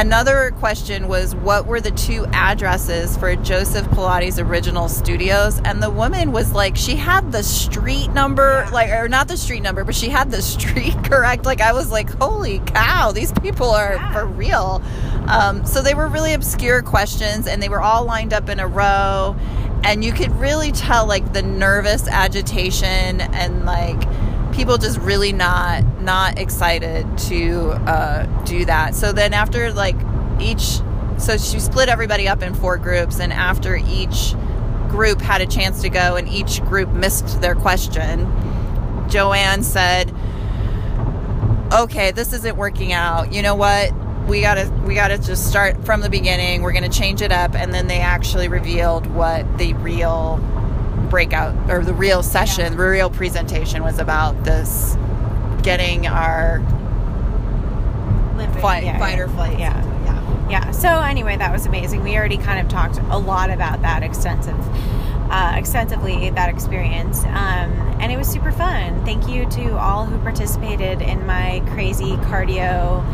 Another question was what were the two addresses for Joseph Pilates original studios? And the woman was like, she had the street number, like, or not the street number, but she had the street [LAUGHS] correct. Like, I was like, holy cow, these people are for real. Um, so they were really obscure questions, and they were all lined up in a row and you could really tell like the nervous agitation and like people just really not not excited to uh, do that. So then after like each so she split everybody up in four groups and after each group had a chance to go and each group missed their question joanne said okay this isn't working out. You know what? We gotta we gotta just start from the beginning. We're gonna change it up. And then they actually revealed what the real breakout or the real session the real presentation was about this getting our Limbic, fight, yeah, fight yeah. or flight Yeah. yeah Yeah. So anyway, that was amazing. We already kind of talked a lot about that extensive, uh, extensively that experience, um, and it was super fun. Thank you to all who participated in my crazy cardio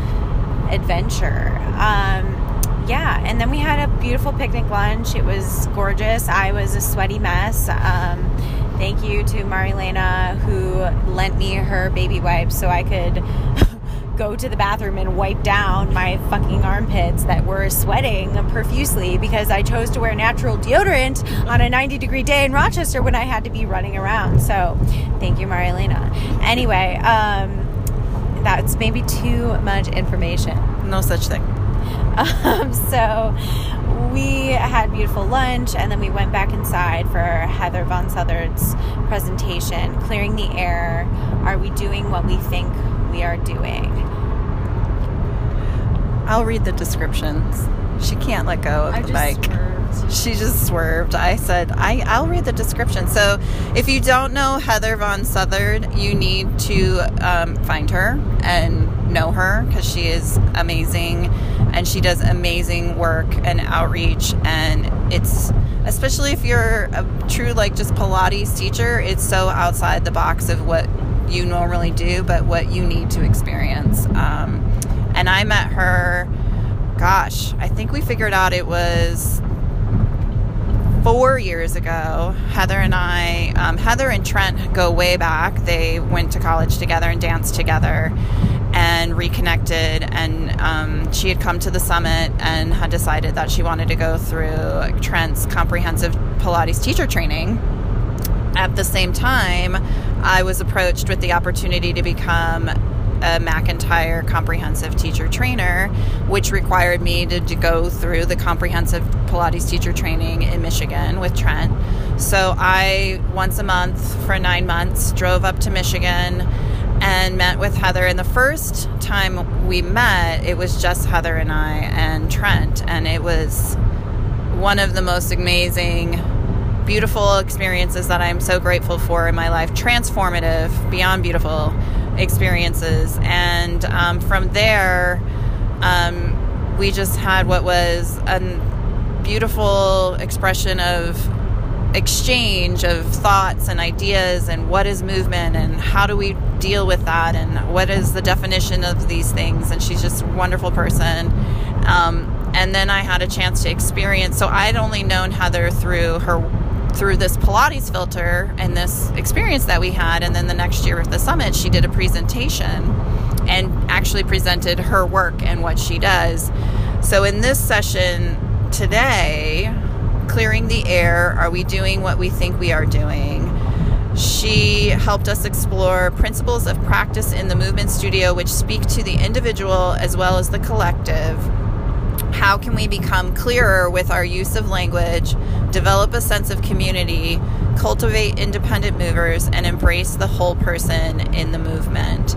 adventure. Um, yeah, and then we had a beautiful picnic lunch. It was gorgeous. I was a sweaty mess. Um, thank you to Marilena who lent me her baby wipes so I could [LAUGHS] go to the bathroom and wipe down my fucking armpits that were sweating profusely because I chose to wear natural deodorant on a 90 degree day in Rochester when I had to be running around. So, thank you, Marilena. Anyway, um, that's maybe too much information. no such thing Um, [LAUGHS] so we had beautiful lunch and then we went back inside for Heather Vaughan-Southard's presentation, clearing the air. Are we doing what we think we are doing? i'll read the descriptions she can't let go of I the bike swerved. she just swerved. I said, I, I'll read the description. So, if you don't know Heather Vaughan-Southard, you need to um, find her and know her because she is amazing and she does amazing work and outreach. And it's, especially if you're a true, like, just Pilates teacher, it's so outside the box of what you normally do, but what you need to experience. Um, and I met her gosh, I think we figured out it was four years ago. Heather and I, um, Heather and Trent go way back. They went to college together and danced together and reconnected. And um, she had come to the summit and had decided that she wanted to go through Trent's comprehensive Pilates teacher training. At the same time, I was approached with the opportunity to become a McEntire comprehensive teacher trainer, which required me to, to, go through the comprehensive Pilates teacher training in Michigan with Trent. So I, once a month for nine months, drove up to Michigan and met with Heather. And the first time we met, it was just Heather and I and Trent. And it was one of the most amazing, beautiful experiences that I'm so grateful for in my life. Transformative, beyond beautiful experiences. And um, from there, um, we just had what was a beautiful expression of exchange of thoughts and ideas and what is movement and how do we deal with that and what is the definition of these things? And she's just a wonderful person. Um, and then i had a chance to experience so i'd only known heather through her through this pilates filter and this experience that we had. And then the next year at the summit she did a presentation and actually presented her work and what she does. So in this session today clearing the air? Are we doing what we think we are doing? She helped us explore principles of practice in the movement studio which speak to the individual as well as the collective. How can we become clearer with our use of language, develop a sense of community, cultivate independent movers, and embrace the whole person in the movement?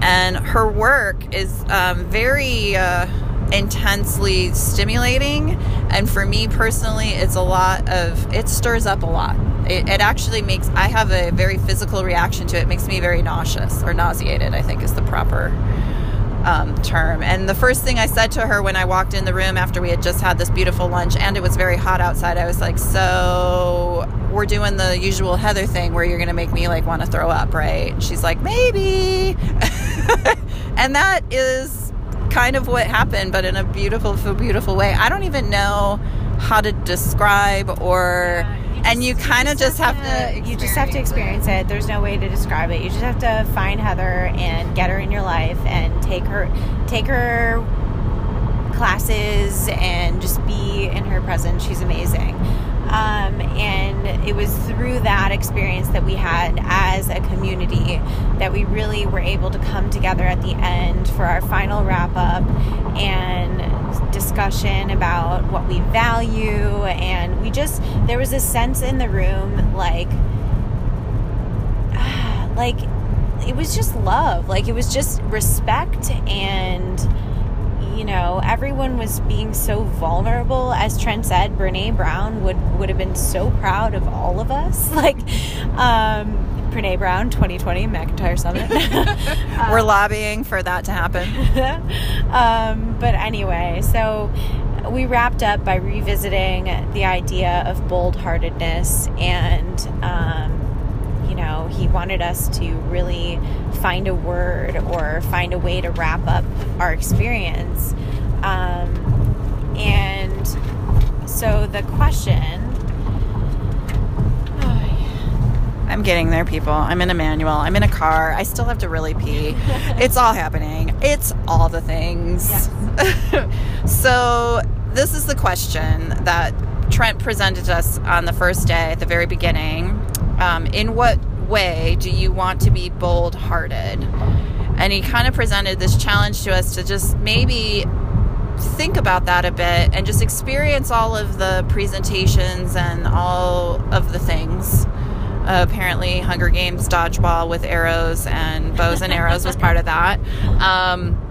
And her work is um, very. Uh, intensely stimulating. And for me personally it's a lot of it stirs up a lot. It, it, actually makes i have a very physical reaction to it. it makes me very nauseous or nauseated i think is the proper um, term. And the first thing i said to her when i walked in the room after we had just had this beautiful lunch and it was very hot outside i was like so we're doing the usual heather thing where you're going to make me like want to throw up right? And she's like maybe. [LAUGHS] And that is kind of what happened, but in a beautiful, beautiful way. I don't even know how to describe or. Yeah, you and you kind of just have, have to, to you just have to experience it. it. There's no way to describe it. You just have to find Heather and get her in your life and take her take her classes and just be in her presence. She's amazing. Um, and it was through that experience that we had as a community that we really were able to come together at the end for our final wrap up and discussion about what we value. And we just, there was a sense in the room like, [SIGHS] like, it was just love. Like, it was just respect and you know, everyone was being so vulnerable. As Trent said, Brene Brown would, would have been so proud of all of us. [LAUGHS] Like, um, Brene Brown 2020 McEntire Summit. [LAUGHS] [LAUGHS] We're lobbying for that to happen. um, but anyway, so we wrapped up by revisiting the idea of bold heartedness and, um, know, he wanted us to really find a word or find a way to wrap up our experience. Um, and so the question. [SIGHS] I'm getting there, people. I'm in a manual. I'm in a car. I still have to really pee. [LAUGHS] it's all happening. It's all the things. Yes. [LAUGHS] so, this is the question that Trent presented us on the first day at the very beginning. Um, in what way do you want to be bold hearted? And he kind of presented this challenge to us to just maybe think about that a bit and just experience all of the presentations and all of the things. Uh, apparently, Hunger Games dodgeball with arrows and bows and arrows was part of that. Um,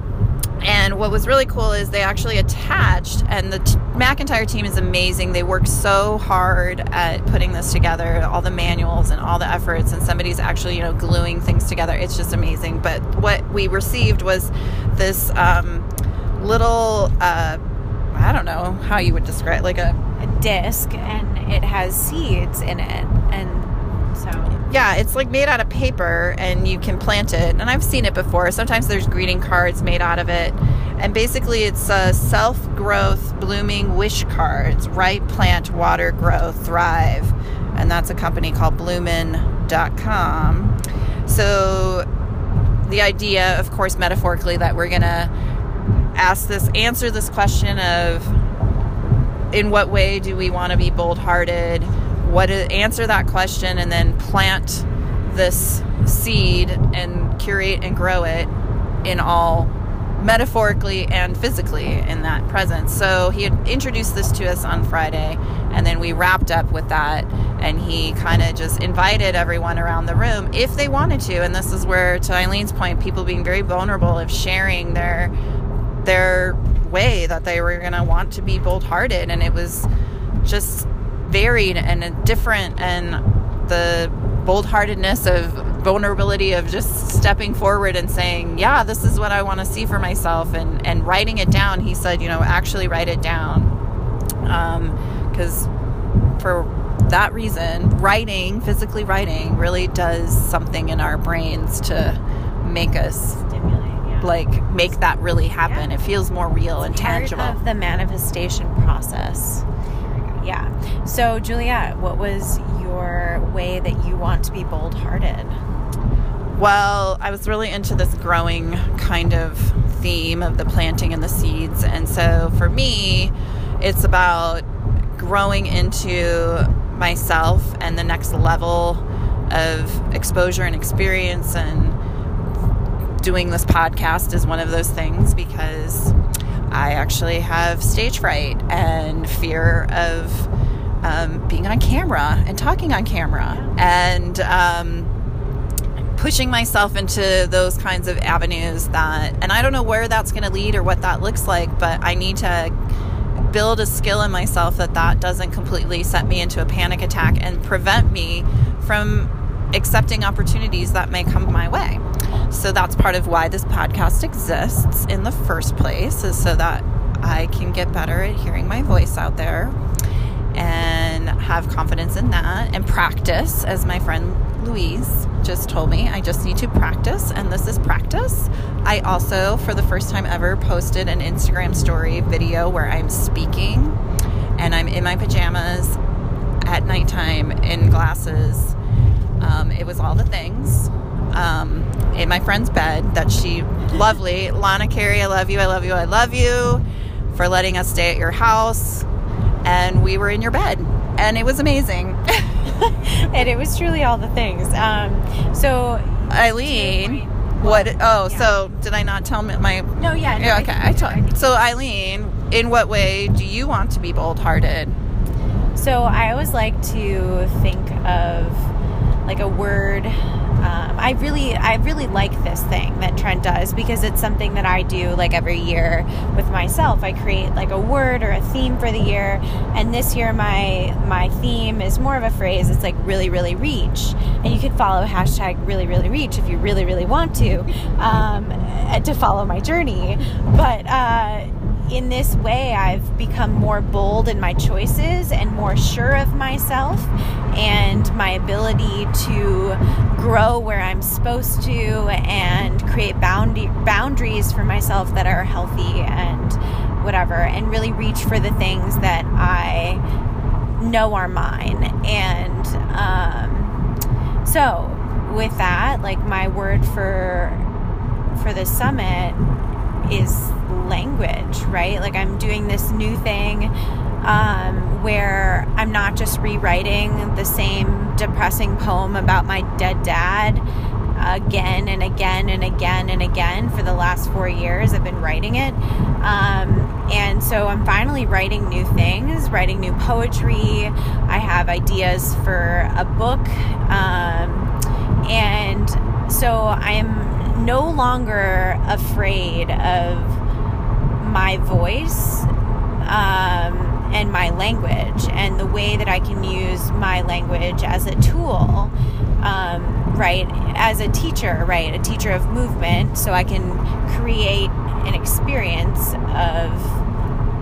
and what was really cool is they actually attached, and the t- McEntire team is amazing. They work so hard at putting this together, all the manuals and all the efforts, and somebody's actually, you know, gluing things together. It's just amazing. But what we received was this um, little, uh, I don't know how you would describe, like a, a disc, and it has seeds in it, and so yeah, it's like made out of paper and you can plant it. And I've seen it before. Sometimes there's greeting cards made out of it. And basically, it's a self growth blooming wish cards right plant, water, grow, thrive. And that's a company called bloomin.com. So, the idea, of course, metaphorically, that we're going to ask this, answer this question of in what way do we want to be bold hearted? What is, answer that question and then plant this seed and curate and grow it in all metaphorically and physically in that presence. So he had introduced this to us on Friday, and then we wrapped up with that. And he kind of just invited everyone around the room if they wanted to. And this is where, to Eileen's point, people being very vulnerable of sharing their their way that they were going to want to be bold hearted. And it was just varied and different. And the bold heartedness of vulnerability of just stepping forward and saying, Yeah, this is what I want to see for myself, and, and writing it down. He said, You know, actually write it down. Because um, for that reason, writing, physically writing, really does something in our brains to make us yeah. like make that really happen. It feels more real and Part tangible. of the manifestation process. Yeah. So, Juliet, what was your way that you want to be bold hearted? Well, I was really into this growing kind of theme of the planting and the seeds. And so for me, it's about growing into myself and the next level of exposure and experience. And doing this podcast is one of those things because I actually have stage fright and fear of um, being on camera and talking on camera. And, um, pushing myself into those kinds of avenues that and I don't know where that's going to lead or what that looks like but I need to build a skill in myself that that doesn't completely set me into a panic attack and prevent me from accepting opportunities that may come my way. So that's part of why this podcast exists in the first place is so that I can get better at hearing my voice out there and have confidence in that and practice as my friend Louise just told me I just need to practice and this is practice. I also for the first time ever posted an Instagram story video where I'm speaking and I'm in my pajamas at nighttime in glasses. Um, it was all the things. Um, in my friend's bed that she lovely Lana Carey, I love you, I love you, I love you for letting us stay at your house and we were in your bed and it was amazing. [LAUGHS] and it was truly all the things. Um, so, Eileen, what? Oh, so did I not tell my? no, yeah, no, Yeah, okay. I you told. So Eileen, in what way do you want to be bold-hearted? So I always like to think of like a word. Um, I really, I really like this thing that Trent does because it's something that I do like every year with myself. I create like a word or a theme for the year, and this year my my theme is more of a phrase. It's like really, really reach, and you could follow hashtag really, really reach if you really, really want to um, to follow my journey. But uh, in this way, I've become more bold in my choices and more sure of myself and my ability to grow where I'm supposed to and create bound- boundaries for myself that are healthy and whatever, and really reach for the things that I know are mine. And um, so, with that, like my word for for the summit is language, right? Like I'm doing this new thing um, where I'm not just rewriting the same depressing poem about my dead dad again and again and again and again for the last four years. I've been writing it. Um, and so I'm finally writing new things, writing new poetry. I have ideas for a book. Um, and so I'm no longer afraid of my voice um, and my language and the way that I can use my language as a tool, um, right? As a teacher, right? A teacher of movement, so I can create an experience of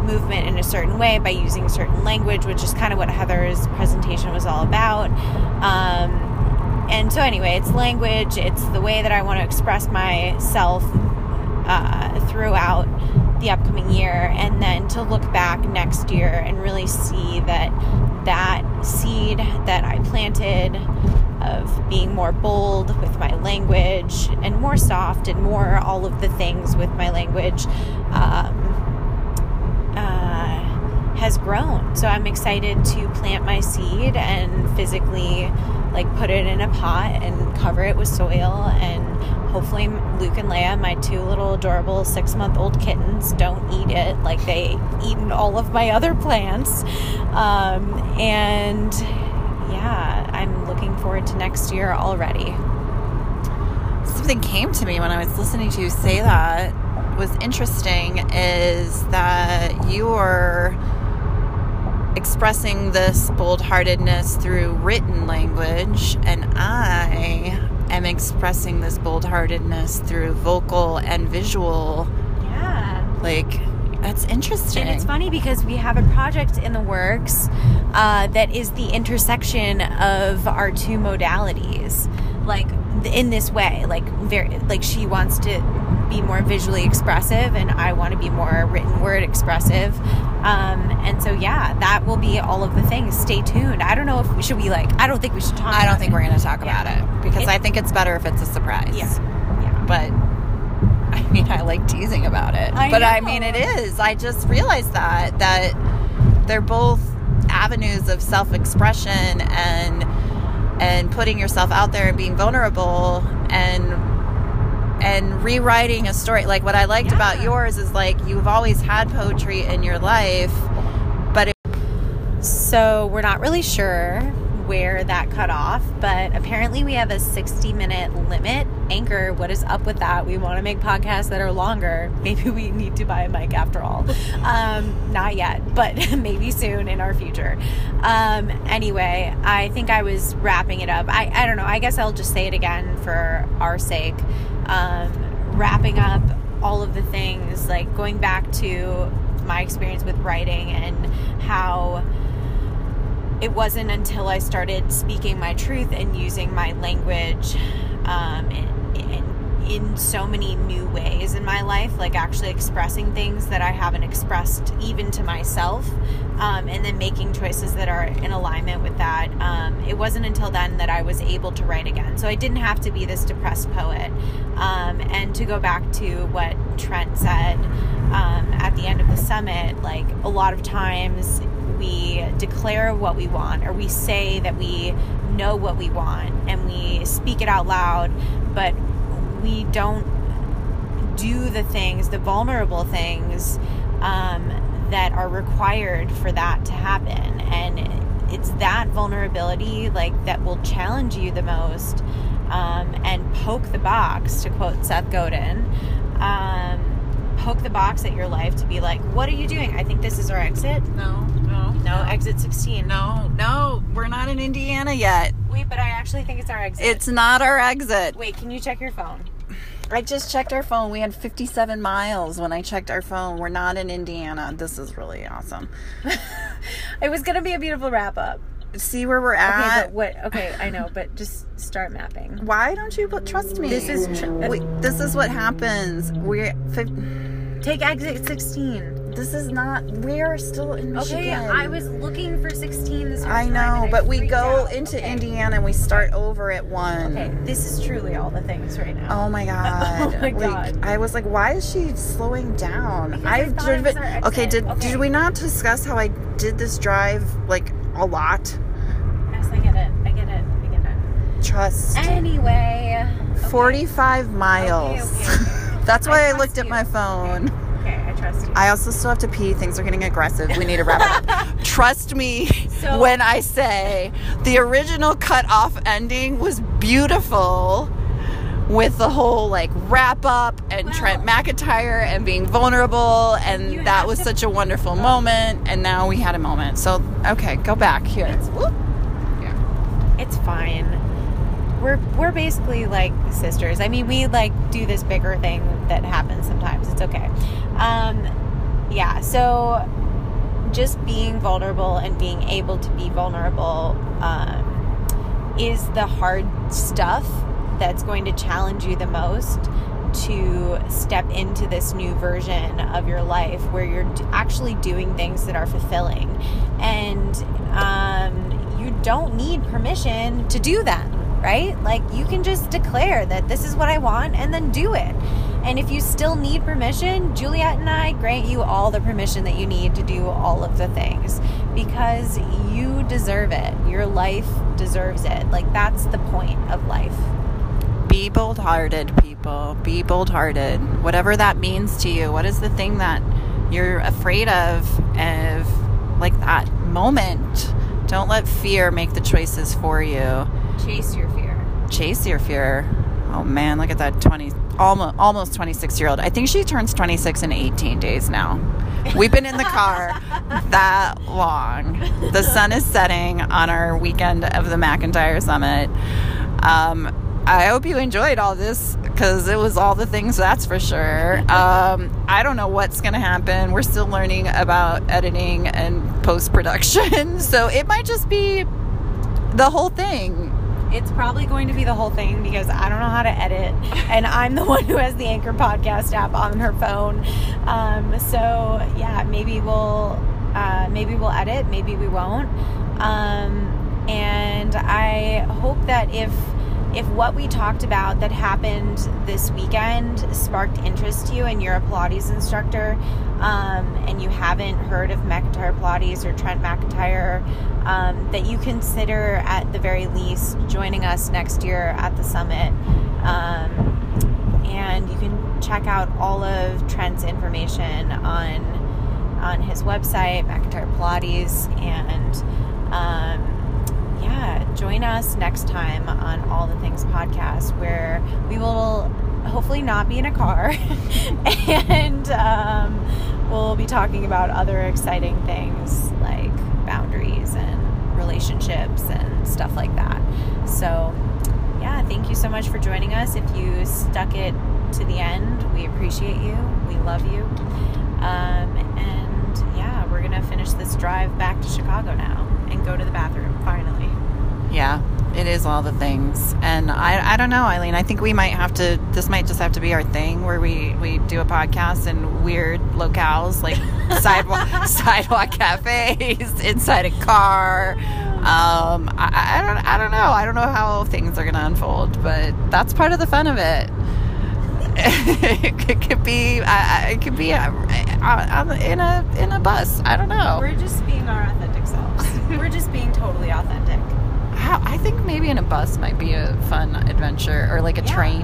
movement in a certain way by using certain language, which is kind of what Heather's presentation was all about. Um, so, anyway, it's language, it's the way that I want to express myself uh, throughout the upcoming year, and then to look back next year and really see that that seed that I planted of being more bold with my language and more soft and more all of the things with my language um, uh, has has grown. So I'm excited to plant my seed and physically like put it in a pot and cover it with soil and hopefully Luke and Leia, my two little adorable six month old kittens, don't eat it like they eaten all of my other plants. Um, and yeah, I'm looking forward to next year already. something came to me when I was listening to you say that was interesting is that you are expressing this bold heartedness through written language, and I am expressing this bold heartedness through vocal and visual. Yeah. Like, that's interesting. And it's funny because we have a project in the works uh, that is the intersection of our two modalities, like in this way. Like very, like she wants to be more visually expressive, and I want to be more written word expressive. Um, and so, yeah, that will be all of the things. Stay tuned. I don't know if we should we like. I don't think we should talk. I don't about think it. we're going to talk Yeah. about it because It- I think it's better if it's a surprise. Yeah. Yeah. but I mean, I like teasing about it. I but I mean, it is. I just realized that that they're both avenues of self-expression and and putting yourself out there and being vulnerable and and rewriting a story. Like what I liked about yours is like you've always had poetry in your life, but it, So we're not really sure where that cut off, but apparently we have a 60 minute limit. Anchor, what is up with that? We want to make podcasts that are longer. [LAUGHS] Maybe we need to buy a mic after all. Um, not yet, but [LAUGHS] maybe soon in our future. Um, anyway, I think I was wrapping it up. I, I don't know. I guess I'll just say it again for our sake. Um, wrapping up all of the things, like going back to my experience with writing and how it wasn't until I started speaking my truth and using my language um, in, in, in so many new ways in my life, like actually expressing things that I haven't expressed even to myself, um, and then making choices that are in alignment with that. Um, it wasn't until then that I was able to write again. So I didn't have to be this depressed poet. Um, and to go back to what Trent said um, at the end of the summit, like a lot of times we declare what we want or we say that we know what we want and we speak it out loud, but we don't do the things, the vulnerable things um, that are required for that to happen. And it's that vulnerability, like that, will challenge you the most um, and poke the box, to quote Seth Godin. Um, poke the box at your life to be like, what are you doing? I think this is our exit. no, no, No, exit 16. no, no. We're not in Indiana yet. Wait, but I actually think it's our exit. It's not our exit. Wait, can you check your phone? I just checked our phone. We had 57 miles when I checked our phone. We're not in Indiana. This is really awesome. [LAUGHS] It was gonna be a beautiful wrap up. See where we're Okay, at. but what? Okay, I know, but just start mapping. Why don't you trust me? This is tr- we, this is what happens. We're Take exit 16. this is not. We are still in Michigan. Okay, I was looking for 16 this whole I know, and but we freaked go out. into Okay. Indiana and we start over at one. Okay, this is truly all the things right now. Oh my [LAUGHS] oh god! Oh my Like, God. I was like, why is she slowing down? Because I thought it was our exit. okay. Did Okay. did we not discuss how I did this drive like a lot? Yes, I get it. I get it. I get it. Trust. Anyway. okay. 45 miles. Okay, okay. That's why I I, looked at my phone. Okay, I trust you. I also still have to pee. Things are getting aggressive. We need to wrap it up. [LAUGHS] Trust me So- when I say the original cut off ending was beautiful with the whole like wrap up and Well- Trent McEntire and being vulnerable and that was to- such a wonderful moment and now we had a moment. So okay, go back here. Whoop. it's fine. We're we're basically like sisters. I mean, we like do this bigger thing that happens sometimes. It's okay. Um, yeah. So just being vulnerable and being able to be vulnerable um, is the hard stuff that's going to challenge you the most to step into this new version of your life where you're actually doing things that are fulfilling and um, you don't need permission to do them right like you can just declare that this is what i want and then do it And if you still need permission, Juliet and I grant you all the permission that you need to do all of the things because you deserve it. Your life deserves it. Like, that's the point of life. Be bold hearted, people. Be bold hearted. Whatever that means to you. What is the thing that you're afraid of, of like that moment? Don't let fear make the choices for you. Chase your fear. Chase your fear. Oh man, look at that 20 almost almost 26 year old. I think she turns 26 in 18 days now. We've been in the car [LAUGHS] that long. The sun is setting on our weekend of the McEntire Summit. Um, I hope you enjoyed all this because it was all the things, that's for sure. Um, I don't know what's going to happen. We're still learning about editing and post production. [LAUGHS] So it might just be the whole thing. It's probably going to be the whole thing because I don't know how to edit, and I'm the one who has the Anchor podcast app on her phone. Um, so yeah, maybe we'll uh, maybe we'll edit, maybe we won't. Um, and I hope that if if what we talked about that happened this weekend sparked interest to you and you're a Pilates instructor um, and you haven't heard of McEntire Pilates or Trent McEntire, um, that you consider at the very least joining us next year at the summit. Um, and you can check out all of Trent's information on on his website, McEntire Pilates, and um, yeah, join us next time on All the Things podcast, where we will hopefully not be in a car [LAUGHS] and um, we'll be talking about other exciting things like boundaries and relationships and stuff like that. So, yeah, thank you so much for joining us. If you stuck it to the end, we appreciate you. We love you. Um, and yeah, we're going to finish this drive back to Chicago now and go to the bathroom finally. Yeah, it is all the things. And I, I don't know, Eileen. I think we might have to, this might just have to be our thing where we, we do a podcast in weird locales like [LAUGHS] sidewalk, sidewalk cafes, [LAUGHS] inside a car. Um, I, I, don't, I don't know. I don't know how things are going to unfold, but that's part of the fun of it. [LAUGHS] it could be, uh, it could be uh, uh, in a in a bus. I don't know. We're just being our authentic. We're just being totally authentic. How, I think maybe in a bus might be a fun adventure or like a yeah. train.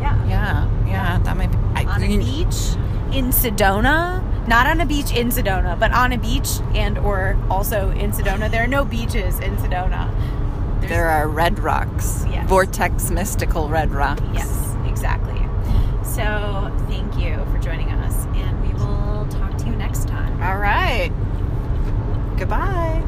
Yeah. Yeah. Yeah. That might be. I, on a beach in Sedona. Not on a beach in Sedona, but on a beach and or also in Sedona. There are no beaches in Sedona. There's there are red rocks. Yes. Vortex mystical red rocks. Yes, exactly. So thank you for joining us and we will talk to you next time. All right. Goodbye.